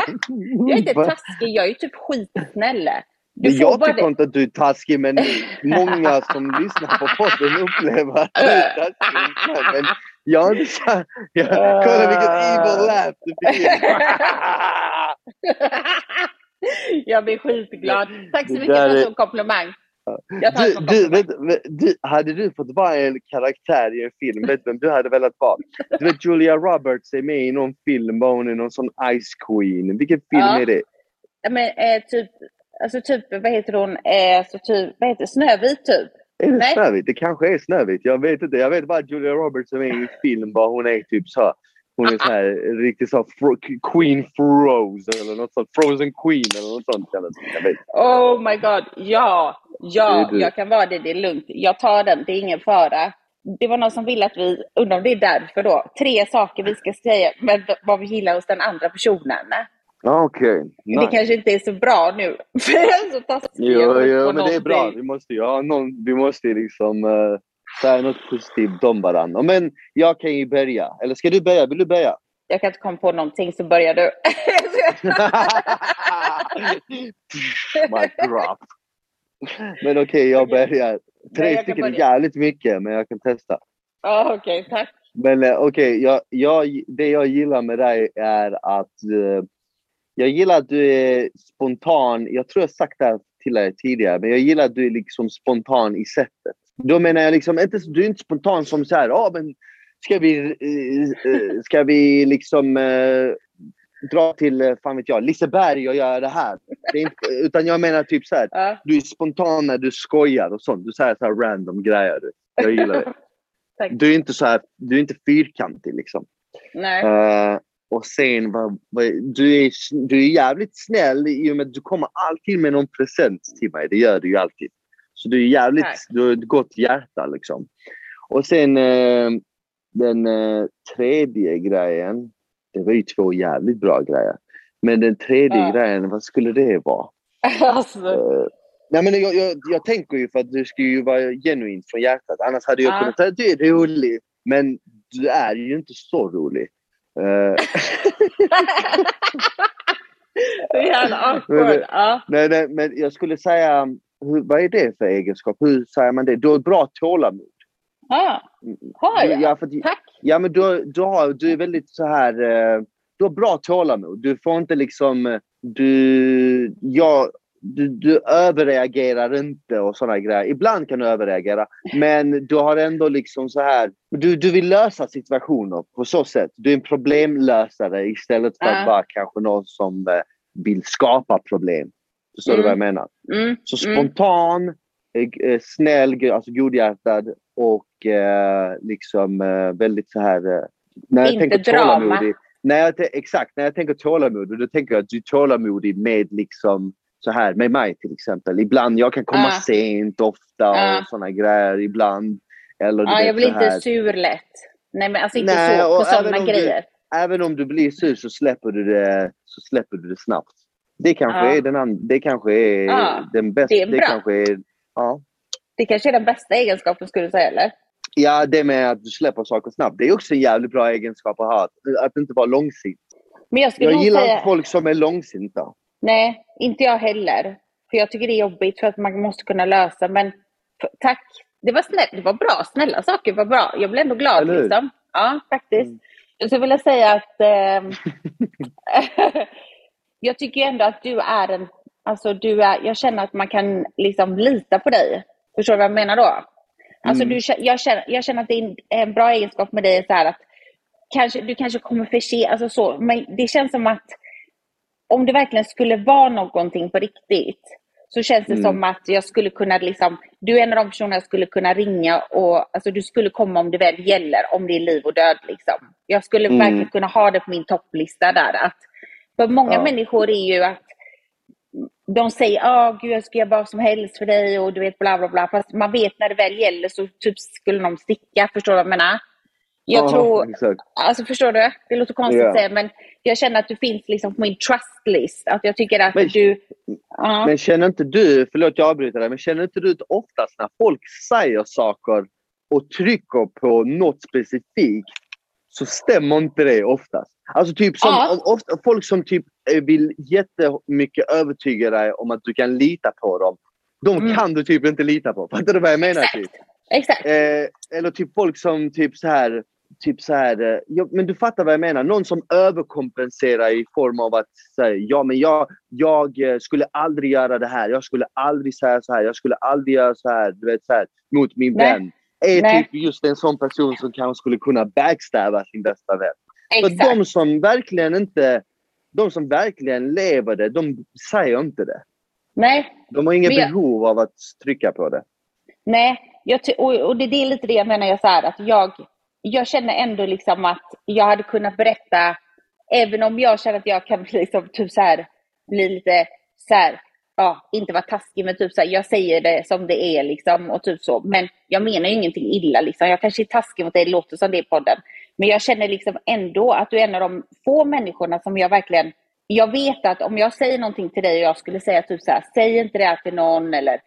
Jag är inte Va? taskig. Jag är typ skitsnäll. Du jag tycker det. inte att du är taskig, men många som lyssnar på podden upplever att du är taskig. Men är inte så här- jag, Kolla vilket evil laugh du fick in. jag blir skitglad. Tack så Det mycket för en är- sån komplimang. Du, det du, vet, du, hade du fått vara en karaktär i en film, vet du vem du hade velat vara? Du vet Julia Roberts är med i någon film, var hon är någon sån Ice Queen. Vilken film Ja. är det? Ja, men, eh, typ, alltså typ, vad heter hon? Eh, så typ, vad heter det? Snövit typ. Är det Nej. Snövit? Det kanske är Snövit. Jag vet inte. Jag vet bara att Julia Roberts är med i film var hon är typ så. Hon är så här riktigt så fro- Queen Froze eller något sånt. Frozen Queen eller något sånt kallas det. Oh my god, ja, ja, är jag kan vara det, det är lugnt. Jag tar den, det är ingen fara. Det var någon som ville att vi, undrar om det är därför då, tre saker vi ska säga med vad vi gillar hos den andra personen. Ja, Okej. Det Nice. kanske inte är så bra nu, så. Jo, jo, men det är bra. Vi måste ju ha någon, vi måste liksom uh, säga något positivt om varandra. Men jag kan ju börja. Eller ska du börja? Vill du börja? Jag kan inte komma på någonting så börjar du. My drop. Men okej, jag börjar. Tre Nej, stycken är jävligt mycket, men jag kan testa. Ja, Okej, tack. Men eh, okej, jag, jag, det jag gillar med dig är att eh, jag gillar att du är spontan. Jag tror jag sagt det här till dig tidigare, men jag gillar att du är liksom spontan i sättet. Då menar jag liksom, inte, du är inte spontan som så här, ja men ska vi, eh, eh, ska vi liksom eh, dra till, eh, fan vet jag, Liseberg och göra det här. Det inte, utan jag menar typ så här, Ja. du är spontan när du skojar och sånt. Du säger så här random grejer. Jag gillar det. Du är inte så här, du är inte fyrkantig liksom. Nej. Eh, och sen, vad, vad, du, är, du är jävligt snäll i och med att du kommer alltid med någon present till mig. Det gör du ju alltid. Så du är jävligt, Tack. du har ett gott hjärta liksom. Och sen eh, den eh, tredje grejen. Det var ju två jävligt bra grejer. Men den tredje Ja. grejen, vad skulle det vara? Alltså, Eh, nej men jag, jag, jag tänker ju för att du ska ju vara genuint från hjärtat. Annars hade jag Ja. kunnat säga att du är rolig. Men du är ju inte så rolig. Eh, är jävla awkward. Ja. Nej, nej, men jag skulle säga, hur, vad är det för egenskap? Hur säger man det? Du har bra tålamod. Ja. Har jag? Ja, för Tack. Ja, men du, du, har, du är väldigt så här... Eh, du har bra tålamod. Du får inte liksom... eh, Du, ja, du, du överreagerar inte och såna grejer. Ibland kan du överreagera, men du har ändå liksom så här... Du, du vill lösa situationer på så sätt. Du är en problemlösare istället för att vara kanske någon som eh, vill skapa problem. Förstår du Mm. vad jag menar? Mm. Så Mm. spontan, eh, eh, snäll, alltså godhjärtad och eh, liksom eh, väldigt så här... Eh, när jag Inte tänker drama. tålamodig, när jag, exakt, när jag tänker tålamodig, då tänker jag att du är tålamodig med liksom så här med mig till exempel. Ibland jag kan komma Ja. sent ofta Ja. och såna grejer ibland. Eller Ja, vet, jag blir inte sur lätt. Nej, men alltså inte Nej, så på sådana om du- grejer. Även om du blir sur så släpper du det, så släpper du det snabbt. Det kanske Ja. är den, det kanske är den bästa. det är bra. kanske är, ja. Det kanske är den bästa egenskapen skulle du säga, eller? Ja, det med att du släpper saker snabbt. Det är också en jävligt bra egenskap att ha. Att, att inte vara långsint. Men jag Jag gillar säga... folk som är långsinta. Nej, inte jag heller. För jag tycker det är jobbigt för att man måste kunna lösa. Men tack. Det var, snäll, det var bra. Snälla saker var bra. Jag blev ändå glad. Liksom. Ja, faktiskt. Mm. Jag skulle vilja säga att ehm, jag tycker ändå att du är en... Alltså du är, jag känner att man kan liksom lita på dig. Förstår du vad jag menar då? Alltså Mm. du, jag, känner, jag känner att det är en, bra egenskap med dig. Så att kanske, du kanske kommer för sent. Alltså så, men det känns som att om det verkligen skulle vara någonting på riktigt så känns det Mm. som att jag skulle kunna liksom, du är en av de personer jag skulle kunna ringa och alltså du skulle komma om det väl gäller, om det är liv och död liksom. Jag skulle Mm. verkligen kunna ha det på min topplista där att för många Ja. människor är ju att de säger ah gud jag ska göra vad som helst för dig och du vet bla bla bla. Fast man vet när det väl gäller så typ skulle de sticka, förstår du vad jag menar? Jag Ja, tror, Exakt. Alltså förstår du? Det låter konstigt Ja. att säga men jag känner att du finns liksom på min trust list. Att jag tycker att Men- du... Ja. Men känner inte du, förlåt jag avbryter dig, men känner inte du oftast när folk säger saker och trycker på något specifikt så stämmer inte det oftast. Alltså typ som Ja. ofta, folk som typ vill jättemycket övertyga dig om att du kan lita på dem. De Mm. kan du typ inte lita på. Fattar du vad jag menar? Exakt. Typ? Exakt. Eh, eller typ folk som typ så här, typ så här, eh, ja, men du fattar vad jag menar. Någon som överkompenserar i form av att säga ja men jag, jag eh, skulle aldrig göra det här, jag skulle aldrig säga så här, jag skulle aldrig göra så här, du vet så här, mot min Nej. vän. Är Nej. typ just en sån person som kanske skulle kunna backstabba sin bästa vän. För Exakt. de som verkligen inte, de som verkligen lever det, de säger inte det. Nej, De har inget jag- behov av att trycka på det. nej. Jag och, och det, det är lite det jag menar. Jag, så här, att jag, jag känner ändå liksom att jag hade kunnat berätta, även om jag känner att jag kan bli, liksom, typ så här, bli lite så här, ja, inte vara taskig, men typ så här, jag säger det som det är liksom och typ så. Men jag menar ju ingenting illa liksom. Jag kanske är taskig mot dig, det låter som det i podden. Men jag känner liksom ändå att du är en av de få människorna som jag verkligen... Jag vet att om jag säger någonting till dig och jag skulle säga typ så här, säg inte det här till någon eller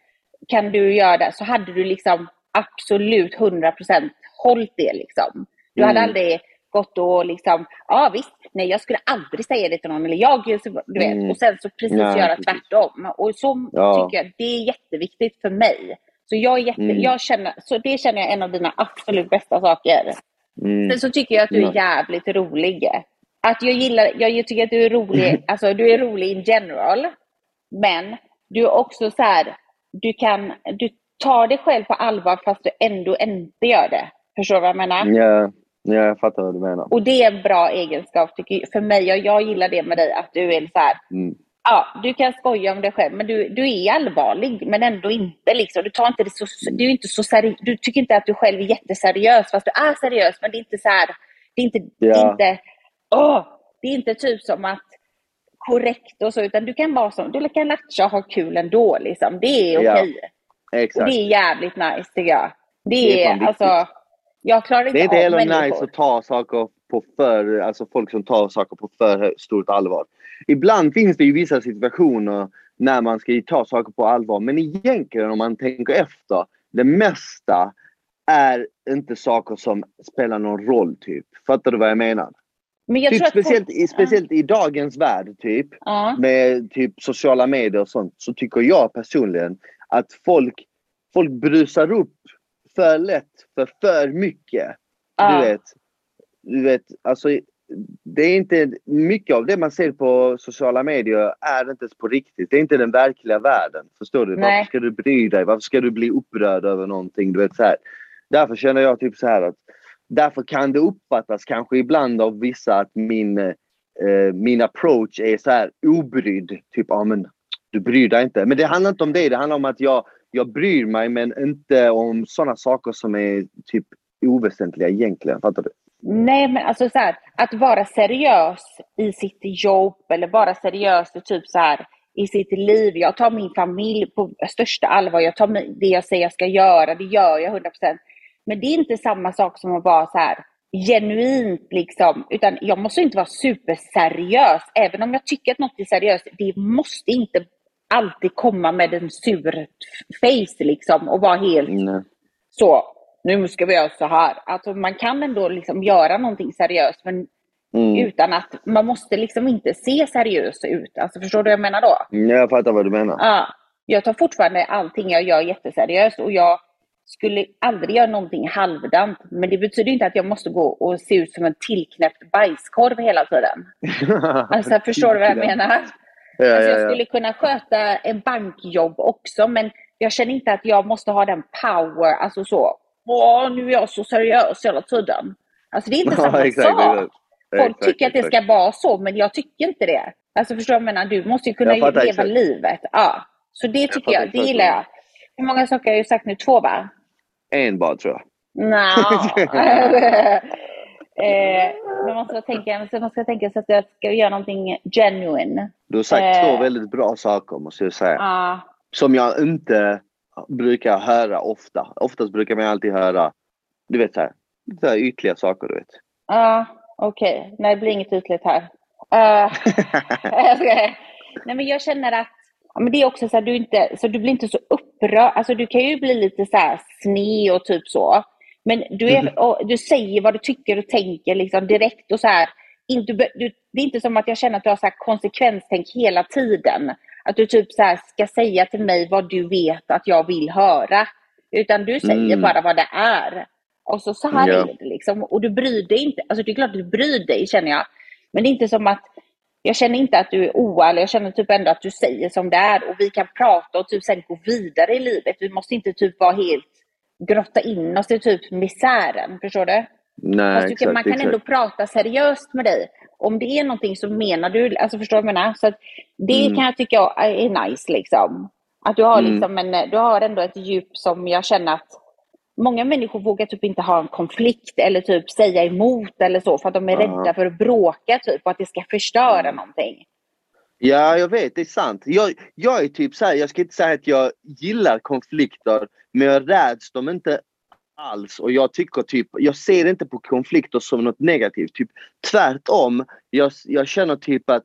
kan du göra det? Så hade du liksom absolut 100% hållit det liksom. Du hade Mm. aldrig gått och liksom, ja visst, nej jag skulle aldrig säga det till någon eller jag, du vet, Mm. och sen så precis Nej, göra tvärtom. Och så Ja. tycker jag, det är jätteviktigt för mig. Så jag, jätte, Mm. jag känner, så det känner jag är en av dina absolut bästa saker. Mm. Sen så tycker jag att du är jävligt rolig. Att jag gillar, jag tycker att du är rolig, alltså du är rolig in general. Men du är också så här, du kan, du tar dig själv på allvar fast du ändå inte gör det. Förstår du vad jag menar? Ja, ja, jag fattar vad du menar. Och det är en bra egenskap tycker jag, för mig. Och jag gillar det med dig, att du är så här, Mm. ja, du kan skoja om dig själv, men du, du är allvarlig, men ändå inte. Liksom. Du, tar inte det så, du, är inte så seri- du tycker inte att du själv är jätteseriös, fast du är seriös, men det är inte så här, det är inte, det är Ja. inte, åh, det är inte typ som att korrekt och så, utan du kan vara som, du kan latcha och ha kul ändå. Liksom. Det är Ja, okej. Och Exakt. det är jävligt nice tycker jag. Det Det är fan viktigt. Jag klarar inte, Det är inte heller människor. nice att ta saker på för, alltså folk som tar saker på för stort allvar. Ibland finns det ju vissa situationer när man ska ta saker på allvar, men egentligen om man tänker efter, det mesta är inte saker som spelar någon roll typ. Fattar du vad jag menar? Men jag typ speciellt, folk- i, speciellt i dagens värld, typ, Ja. med typ sociala medier och sånt, så tycker jag personligen att folk, folk brusar upp för lätt för för mycket. Ja. Du vet, du vet, alltså det är inte mycket av det man ser på sociala medier är inte ens på riktigt. Det är inte den verkliga världen. Förstår du? Nej. Varför ska du bry dig? Varför ska du bli upprörd över någonting? Du vet, så här. Därför känner jag typ så här att därför kan det uppfattas kanske ibland av vissa att min, eh, min approach är så här obrydd. Typ, ja men du bryr dig inte. Men det handlar inte om det. Det handlar om att jag, jag bryr mig men inte om sådana saker som är typ oväsentliga egentligen. Fattar du? Nej, men alltså så här, att vara seriös i sitt jobb eller vara seriös i typ så här i sitt liv. Jag tar min familj på största allvar. Jag tar det jag säger jag ska göra, det gör jag 100%. Men det är inte samma sak som att vara så här genuint liksom, utan jag måste inte vara superseriös. Även om jag tycker att något är seriöst, det måste inte alltid komma med en sur face liksom och vara helt Nej. så, nu ska vi göra så här. Alltså man kan ändå liksom göra någonting seriöst men Mm. utan att man måste liksom inte se seriös ut. Alltså förstår du vad jag menar då? Jag fattar vad du menar. Ja. Jag tar fortfarande allting jag gör jätteseriöst och jag skulle aldrig göra någonting halvdant. Men det betyder inte att jag måste gå och se ut som en tillknäppt bajskorv hela tiden. Alltså förstår du vad jag menar? Ja, Alltså ja, jag ja. skulle kunna sköta en bankjobb också, men jag känner inte att jag måste ha den power, alltså så. Åh, nu är jag så seriös hela tiden. Alltså det är inte samma exakt, sak. Folk Exakt, tycker att det exakt. ska vara så, men jag tycker inte det. Alltså förstår du jag menar? Du måste ju kunna Jag leva exakt. livet. Ja. Så det tycker fattar jag, det gillar jag. Hur många saker har jag sagt nu? Två va? En bara tror jag. Nja. eh, men man ska tänka, man ska tänka sig att jag ska göra någonting genuine. Du har sagt Eh. två väldigt bra saker måste jag säga. Ja. Som jag inte brukar höra ofta. Oftast brukar man alltid höra, du vet så här, så här ytliga saker du vet. Ja, okej. Nej, det blir inget ytligt här. Skojar. Nej, men jag känner att ja, men det är också så här, du, inte, så du blir inte så upprörd. Alltså, du kan ju bli lite så här sned och typ så. Men du, är, och du säger vad du tycker och tänker liksom direkt och så här. Inte, du, det är inte som att jag känner att du har så här konsekvenstänk hela tiden. Att du typ så här ska säga till mig vad du vet att jag vill höra. Utan du säger Mm. bara vad det är. Och så, så här Ja. är det liksom. Och du bryr dig inte. Alltså det är klart du bryr dig känner jag. Men det är inte som att jag känner inte att du är oärlig. Jag känner typ ändå att du säger som det är. Och vi kan prata och typ sen gå vidare i livet. Vi måste inte typ vara helt grotta in oss i typ misären. Förstår du? Nej, Fast du exakt, man kan exakt. ändå prata seriöst med dig. Om det är någonting så menar du, alltså förstår du vad jag menar? Så att det Mm. kan jag tycka är nice liksom. Att du har Mm. liksom en, du har ändå ett djup som jag känner att många människor vågar typ inte ha en konflikt eller typ säga emot eller så för att de är Ja. rädda för att bråka typ och att det ska förstöra Mm. någonting. Ja, jag vet. Det är sant. Jag, jag är typ så här, jag ska inte säga att jag gillar konflikter, men jag räds dem inte alls. Och jag tycker typ, jag ser inte på konflikter som något negativt. Typ tvärtom. Jag, jag känner typ att,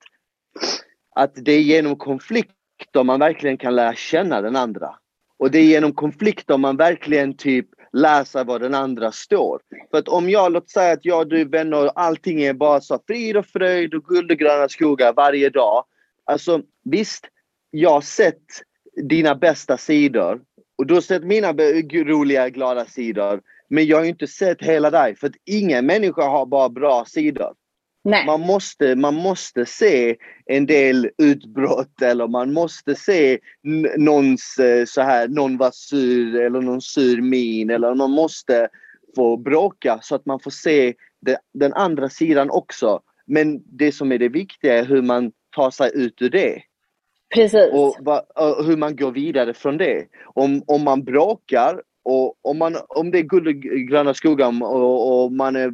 att det är genom konflikter man verkligen kan lära känna den andra. Och det är genom konflikter man verkligen typ lär sig var den andra står. För att om jag, låt säga att jag och du är vänner och allting är bara så frid och fröjd och guld och gröna skogar varje dag. Alltså visst, jag har sett dina bästa sidor och du har sett mina roliga, glada sidor. Men jag har ju inte sett hela dig för att ingen människa har bara bra sidor. Nej. Man måste, man måste se en del utbrott eller man måste se någons eh, så här, någon var sur eller någon sur min eller man måste få bråka så att man får se det, den andra sidan också. Men det som är det viktiga är hur man tar sig ut ur det Precis. och, va, och hur man går vidare från det. Om, om man bråkar och om, man, om det är guld och gröna skogar och, och man är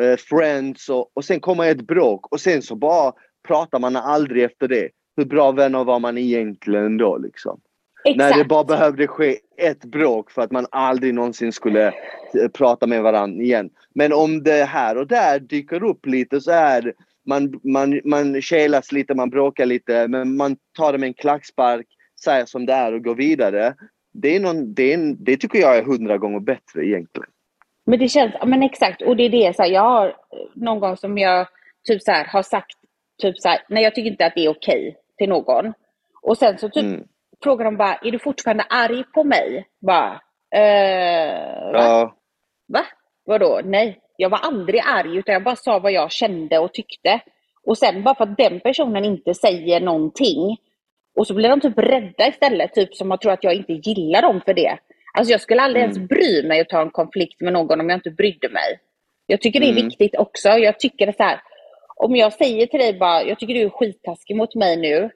eh, friends och, och sen kommer ett bråk och sen så bara pratar man aldrig efter det. Hur bra vänner var man egentligen då liksom? Exakt. När det bara behövde ske ett bråk för att man aldrig någonsin skulle eh, prata med varandra igen. Men om det här och där dyker upp lite så är man, man, man kelas lite, man bråkar lite, men man tar det med en klackspark, säger som det är och går vidare. Det, är någon, det, är en, det tycker jag är hundra gånger bättre egentligen. Men det känns, men exakt, och det är det så här, jag har någon gång som jag typ så här, har sagt typ så här, nej jag tycker inte att det är okej till någon. Och sen så typ Mm. frågar de bara, är du fortfarande arg på mig? Bara, eh, va? Ja. Va? Vadå? Nej, jag var aldrig arg utan jag bara sa vad jag kände och tyckte. Och sen bara för att den personen inte säger någonting och så blir de typ rädda istället, typ som att tro att jag inte gillar dem för det. Alltså jag skulle aldrig Mm. ens bry mig att ta en konflikt med någon om jag inte brydde mig. Jag tycker det är Mm. viktigt också. Jag tycker så här, om jag säger till dig bara, jag tycker du är skittaskig mot mig nu.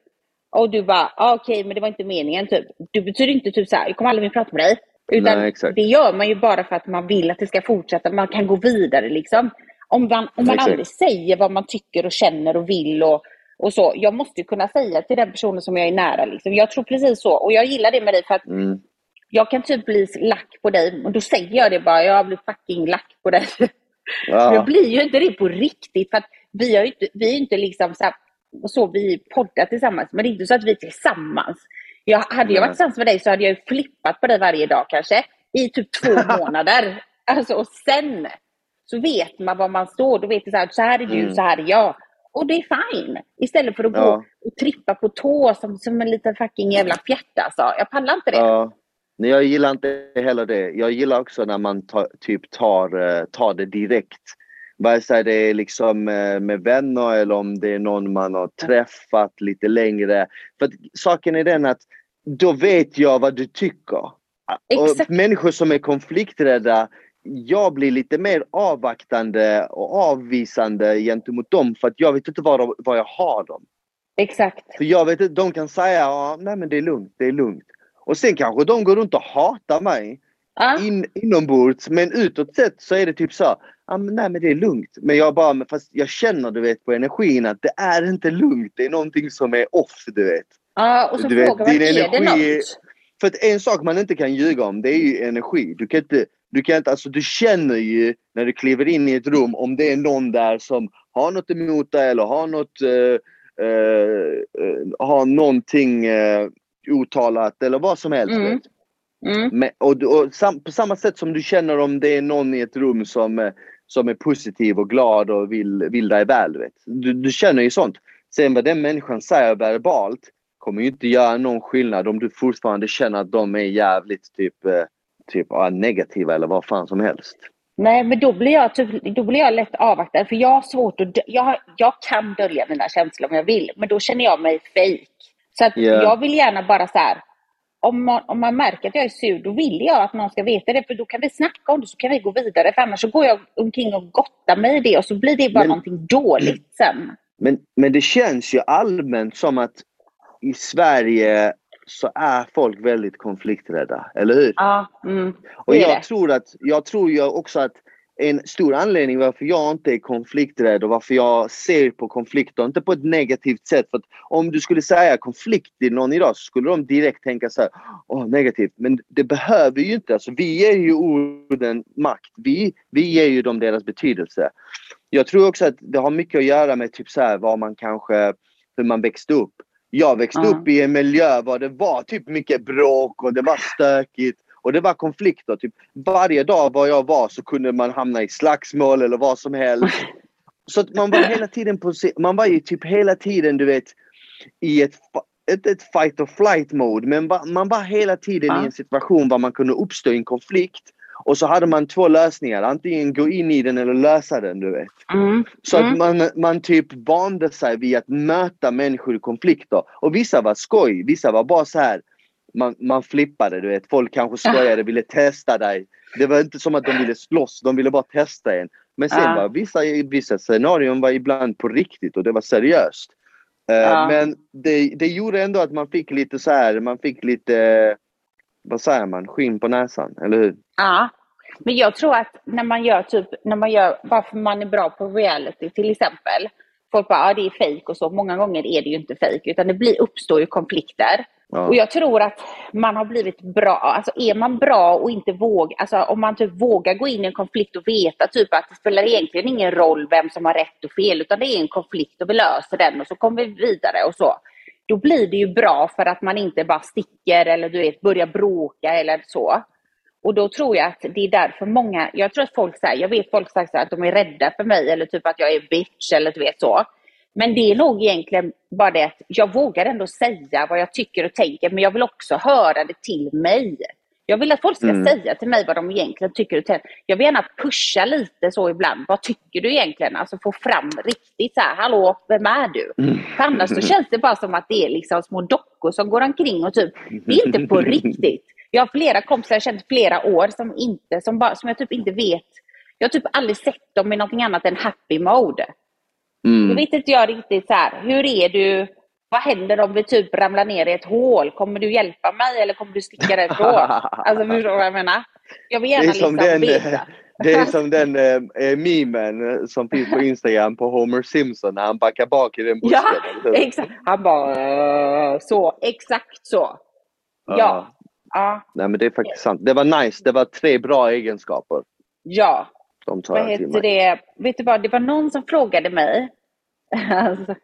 Och du bara, ah, okej men det var inte meningen typ. Det betyder inte typ så här, jag kommer aldrig mer prata med dig. Utan Nej, det gör man ju bara för att man vill att det ska fortsätta, man kan gå vidare liksom. Om man, om man Exakt. aldrig säger vad man tycker och känner och vill och, och så. Jag måste ju kunna säga till den personen som jag är nära. Liksom. Jag tror precis så. Och jag gillar det med dig för att Mm. jag kan typ bli lack på dig och då säger jag det bara, jag blir fucking lack på dig. Ja. Jag blir ju inte det på riktigt för vi, har inte, vi är ju inte liksom så, här, så vi poddar tillsammans men det är inte så att vi är tillsammans. Jag, hade jag varit tillsammans med dig så hade jag ju flippat på dig varje dag kanske i typ två månader. Alltså och sen så vet man var man står. Då vet du så här, så här är du, Mm. så här är jag. Och det är fine. Istället för att gå Ja. och trippa på tå som, som en liten fucking jävla fjärta alltså. Jag pallar inte det. Ja. Nej, jag gillar inte heller det. Jag gillar också när man tar, typ tar, eh, tar det direkt. Vare sig det är liksom eh, med vänner eller om det är någon man har träffat lite längre. För saken är den att då vet jag vad du tycker. Exakt. Och människor som är konflikträdda, jag blir lite mer avvaktande och avvisande gentemot dem för att jag vet inte var, de, var jag har dem. Exakt. För jag vet inte, de kan säga nej men det är lugnt, det är lugnt. Och sen kanske de går runt och hatar mig Ja. in, inombords men utåt sett så är det typ så ja, men nej men det är lugnt. Men jag bara, men fast jag känner du vet på energin att det är inte lugnt, det är någonting som är off du vet. Ja, och så Du vet, frågar man, din är det energi- något? För att en sak man inte kan ljuga om det är ju energi. Du kan inte, du kan inte, alltså du känner ju när du kliver in i ett rum om det är någon där som har något emot dig eller har något, eh, eh, eh, har någonting eh, otalat eller vad som helst. Mm. Mm. Men, och, och sam, på samma sätt som du känner om det är någon i ett rum som, eh, som är positiv och glad och vill, vill dig väl. Vet. Du, du känner ju sånt. Sen vad den människan säger verbalt kommer ju inte göra någon skillnad om du fortfarande känner att de är jävligt typ, eh, typ negativa eller vad fan som helst. Nej, men då blir jag, typ, då blir jag lätt avvaktad. För jag har svårt att... Jag, jag kan dölja mina känslor om jag vill, men då känner jag mig fake. Så att Ja. jag vill gärna bara så här... Om man, om man märker att jag är sur, då vill jag att någon ska veta det. För då kan vi snacka om det, så kan vi gå vidare. För annars så går jag omkring och gottar mig i det och så blir det bara Men- någonting dåligt sen. Men, men det känns ju allmänt som att i Sverige så är folk väldigt konflikträdda, eller hur? Ja, mm, Och jag det. tror, att, jag tror ju också att en stor anledning varför jag inte är konflikträdd och varför jag ser på konflikter, inte på ett negativt sätt. För att om du skulle säga konflikt till någon idag så skulle de direkt tänka så här, åh negativt. Men det behöver ju inte. Alltså, vi ger ju orden makt. Vi, vi ger ju dem deras betydelse. Jag tror också att det har mycket att göra med typ så här, vad man kanske, hur man växte upp. Jag växte Ja. upp i en miljö där det var typ mycket bråk och det var stökigt. Och det var konflikter. Typ, varje dag var jag var så kunde man hamna i slagsmål eller vad som helst. Så att man var hela tiden på man var ju typ hela tiden du vet i ett, fa- ett, fight or flight mode. Men man var hela tiden Ja. i en situation där man kunde uppstå i en konflikt. Och så hade man två lösningar. Antingen gå in i den eller lösa den du vet. Mm, Så mm. att man, man typ vande sig vid att möta människor i konflikter. Och vissa var skoj, vissa var bara så här. Man, man flippade, du vet. Folk kanske skojade, ville testa dig. Det var inte som att de ville slåss, de ville bara testa en. Men sen var vissa, vissa scenarion var ibland på riktigt och det var seriöst. Ja. Men det, det gjorde ändå att man fick lite så här, man fick lite, vad säger man, skinn på näsan, eller hur? Ja, men jag tror att när man gör typ, när man gör, bara för man är bra på reality till exempel. Folk bara, ja det är fejk och så. Många gånger är det ju inte fejk utan det blir, uppstår ju konflikter. Ja. Och jag tror att man har blivit bra, alltså är man bra och inte vågar, alltså om man typ vågar gå in i en konflikt och veta typ att det spelar egentligen ingen roll vem som har rätt och fel utan det är en konflikt och vi löser den och så kommer vi vidare och så. Då blir det ju bra för att man inte bara sticker eller du vet börjar bråka eller så. Och då tror jag att det är därför många, jag tror att folk säger, jag vet folk säger att de är rädda för mig eller typ att jag är bitch eller du vet så. Men det är nog egentligen bara det att jag vågar ändå säga vad jag tycker och tänker, men jag vill också höra det till mig. Jag vill att folk ska Mm. säga till mig vad de egentligen tycker och tänker. Jag vill gärna pusha lite så ibland. Vad tycker du egentligen? Alltså få fram riktigt så här, hallå, vem är du? Mm. För annars så känns det bara som att det är liksom små dockor som går omkring och typ, det är inte på riktigt. Jag har flera kompisar jag har känt flera år som inte, som, bara, som jag typ inte vet. Jag har typ aldrig sett dem i någonting annat än happy mode. Då Mm. vet inte jag riktigt så här, hur är du? Vad händer om vi typ ramlar ner i ett hål? Kommer du hjälpa mig eller kommer du sticka därifrån? Alltså förstår du vad jag menar? Jag vill Det gärna är som liksom den, veta. det är som den eh, eh, memen som finns på Instagram på Homer Simpson när han backar bak i den busken. Ja, exakt. Han bara så, exakt så. Ja. Ja, Nej men det är faktiskt sant. Det var nice. Det var tre bra egenskaper. ja. De tar Vad heter det? Vet du vad, det var någon som frågade mig. alltså,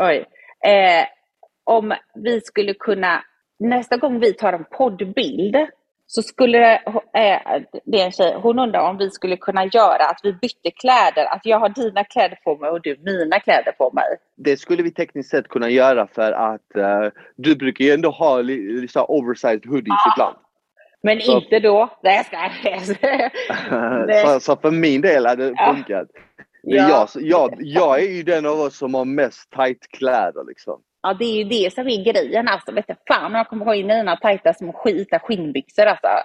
oj. Eh, om vi skulle kunna, nästa gång vi tar en poddbild så skulle det, eh, det är en tjej, hon undrar om vi skulle kunna göra att vi bytte kläder, att jag har dina kläder på mig och du mina kläder på mig. Det skulle vi tekniskt sett kunna göra för att eh, du brukar ju ändå ha li, li, oversized hoodies ibland. Men Så- inte då. Nej, jag så, så för min del hade det Ja. funkat. Ja. jag, jag, jag är ju den av oss som har mest tight kläder liksom. Ja, det är ju det som är grejen. Alltså, vet du, fan jag kommer ha in mina tajta små skita skinnbyxor alltså.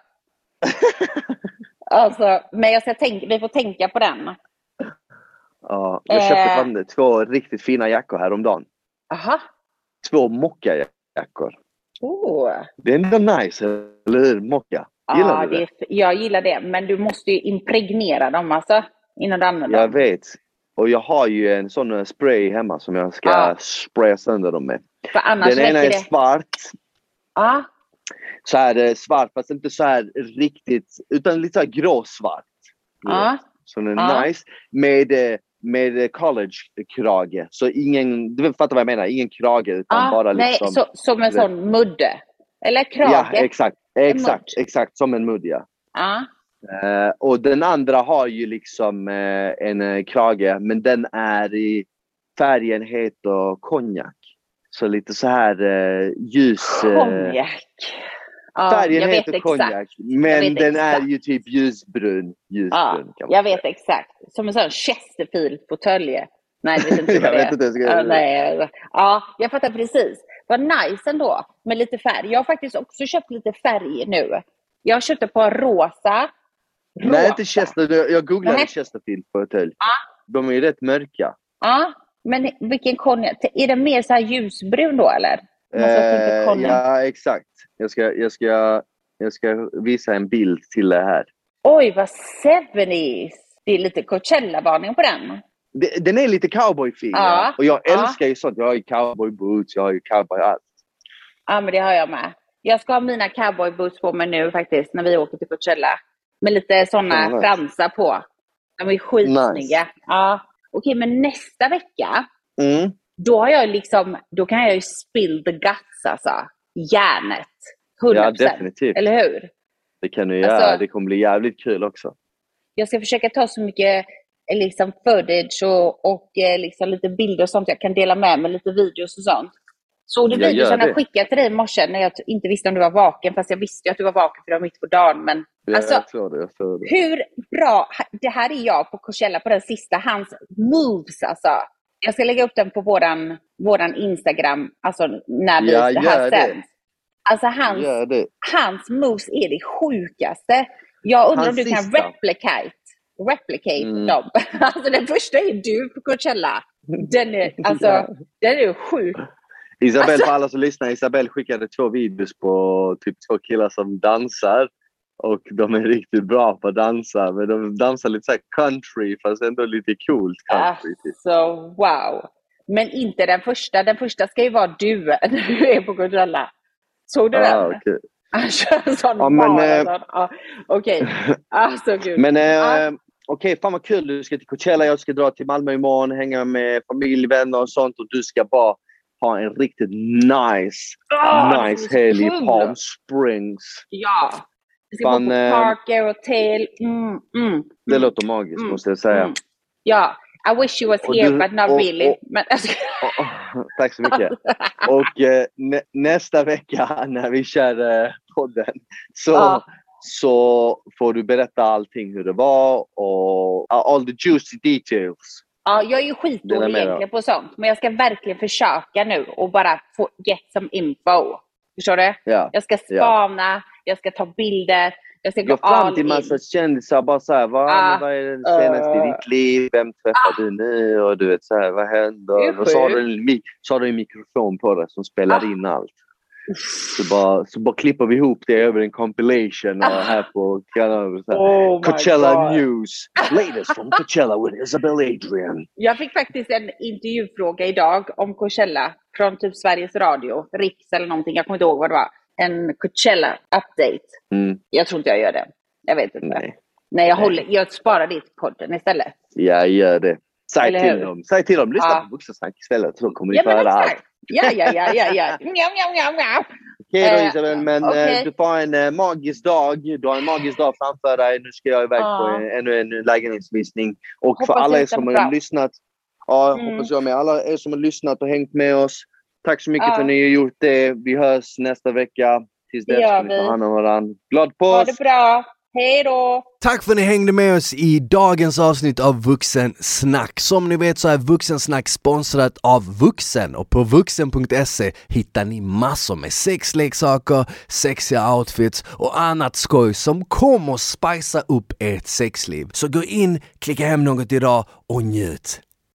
alltså, men jag ska tänka, vi får tänka på den. Ja, jag köpte Eh. fan två riktigt fina jackor häromdagen. Aha. Två mockajackor. Oh. Det är ändå nice, eller hur? Mocka. Gillar Ja, du det? det jag gillar det, men du måste ju impregnera dem alltså. Innan du använder Jag dem. vet. Och jag har ju en sån eh, spray hemma som jag ska Ja. spraya sönder dem med. Den ena är det. svart. Ja, Så här eh, svart fast inte så här riktigt utan lite så här gråsvart. ja, Så den är Ja. nice. Med, eh, med college-krage. Så ingen, du fattar vad jag menar? Ingen krage utan ja. bara Nej, liksom... så, som en sån mudde. Eller krage. Ja, exakt. Exakt, exakt. Som en mudd ja. Ja. Eh, och den andra har ju liksom eh, en eh, krage men den är i färgen heter konjak. Så lite så här ljus... Konjak. Ja, färgen jag heter konjak Jag men den är exakt. ju typ ljusbrun. ljusbrun Ja, jag vet exakt. Som en sån Chesterfield-fåtölj. Nej, det vet inte Jag det vet är. inte jag Ja, nej. jag fattar precis. Vad nice ändå med lite färg. Jag har faktiskt också köpt lite färg nu. Jag köpte på rosa. Nej, inte Chester. Jag googlade Nej. Chesterfield fåtölj. Ja. De är ju rätt mörka. Ja, men vilken konjak? Är den mer så här ljusbrun då eller? Jag Eh, ja, exakt. Jag ska, jag, ska, jag ska visa en bild till det här. Oj, vad 70s! Det är lite Coachella-varning på den. Det- Den är lite cowboy-fin. Ja. Och jag Ja. älskar ju sånt. Jag har ju cowboy-boots, jag har ju cowboy-allt. Ja, men det har jag med. Jag ska ha mina cowboyboots på mig nu faktiskt när vi åker till Coachella. Med lite sådana Ja, nice. fransar på. De är skitsnygga. Nice. Ja. Okej, men nästa vecka, Mm. då har jag liksom, då kan jag ju spill the guts alltså. Järnet. 100%. Ja, definitivt. Eller hur? Det kan du Alltså- göra. Det kommer bli jävligt kul också. Jag ska försöka ta så mycket eh, liksom footage och, och eh, liksom lite bilder och sånt jag kan dela med mig, lite videos och sånt. Såg du gör jag skickade till dig i morse när jag inte visste om du var vaken, fast jag visste ju att du var vaken för det var mitt på dagen. Men Ja, Alltså- jag tror det. Jag tror det. hur bra, det här är jag på Coachella på den sista, hans moves alltså. Jag ska lägga upp den på våran, våran Instagram, alltså när vi, Ja, det här sänds. Alltså hans, hans moves är det sjukaste. Jag undrar om Hans du kan sista. replicate, replicate Mm. dem. Alltså den första är du på Coachella. Den är, alltså, Ja. den är sjuk. Isabelle, Alltså- för alla som lyssnar, Isabelle skickade två videos på typ två killar som dansar. Och de är riktigt bra på att dansa. Men de dansar lite så country fast ändå lite coolt country. Typ. Alltså, wow. Men inte den första. Den första ska ju vara du när du är på Coachella. Såg du Ah, den? okej. Han kör en sån Ja, men, eh. Ja, Okej. Alltså gud. Men Ja. okej, fan vad kul. Du ska till Coachella, jag ska dra till Malmö imorgon, hänga med familj, vänner och sånt. Och du ska bara ha en riktigt nice, det nice helg i. Palm Springs. Ja. Vi ska Fan, bo på eh, Park, Aerotail. Mm, mm, Det mm, låter magiskt mm, måste jag säga. mm. Ja, I wish you was Och here du- but not och- really. och- Men, alltså, Och- och- Tack så mycket. Och eh, nä, nästa vecka när vi kör eh, podden så, Ja. så får du berätta allting hur det var och all the juicy details. ja, jag är ju skitdålig egentligen på sånt. Men jag ska verkligen försöka nu och bara få get some info. Förstår du? Ja. Jag ska spana, jag ska ta bilder, jag ska gå fram all till in. massa kändisar bara såhär, vad, Ah. vad är det senaste i Uh. ditt liv? Vem träffar du nu? Och du vet såhär, vad händer? Och så har, du så har du en mikrofon på dig som spelar Ah. in allt. Så bara, så bara klipper vi ihop det över en compilation och Ah. här på kanalen. Oh Coachella. News. Latest from Coachella with Isabel Adrian. Jag fick faktiskt en intervjufråga idag om Coachella från typ Sveriges Radio, Riks eller någonting. Jag kommer inte ihåg vad det var. En Coachella-update. Mm, Jag tror inte jag gör det. Jag vet inte. Nej, nej. jag. Håller, jag sparar det till podden istället. Ja, gör det. Säg Eller till hur? dem. Säg till dem. Lyssna Ja. på Vuxensnack istället så kommer ni Ja, få höra allt. Ja, ja, ja, ja, ja. Okej då Eh, Isabel, men eh, du får en eh, magisk dag. Du har en magisk dag framför dig. Nu ska jag iväg Ja. på en, ännu en lägenhetsvisning. Och för Hoppas alla det er som har lyssnat. Ja, Mm. hoppas jag med. Alla er som har lyssnat och hängt med oss. Tack så mycket Ja. för att ni har gjort det. Vi hörs nästa vecka. Tills Det dess får ni ta hand om varandra. Glad Ha påsk! det bra. Hej då! Tack för att ni hängde med oss i dagens avsnitt av Vuxensnack. Som ni vet så är Vuxensnack sponsrat av Vuxen och på vuxen.se hittar ni massor med sexleksaker, sexiga outfits och annat skoj som kommer att spicea upp ert sexliv. Så gå in, klicka hem något idag och njut!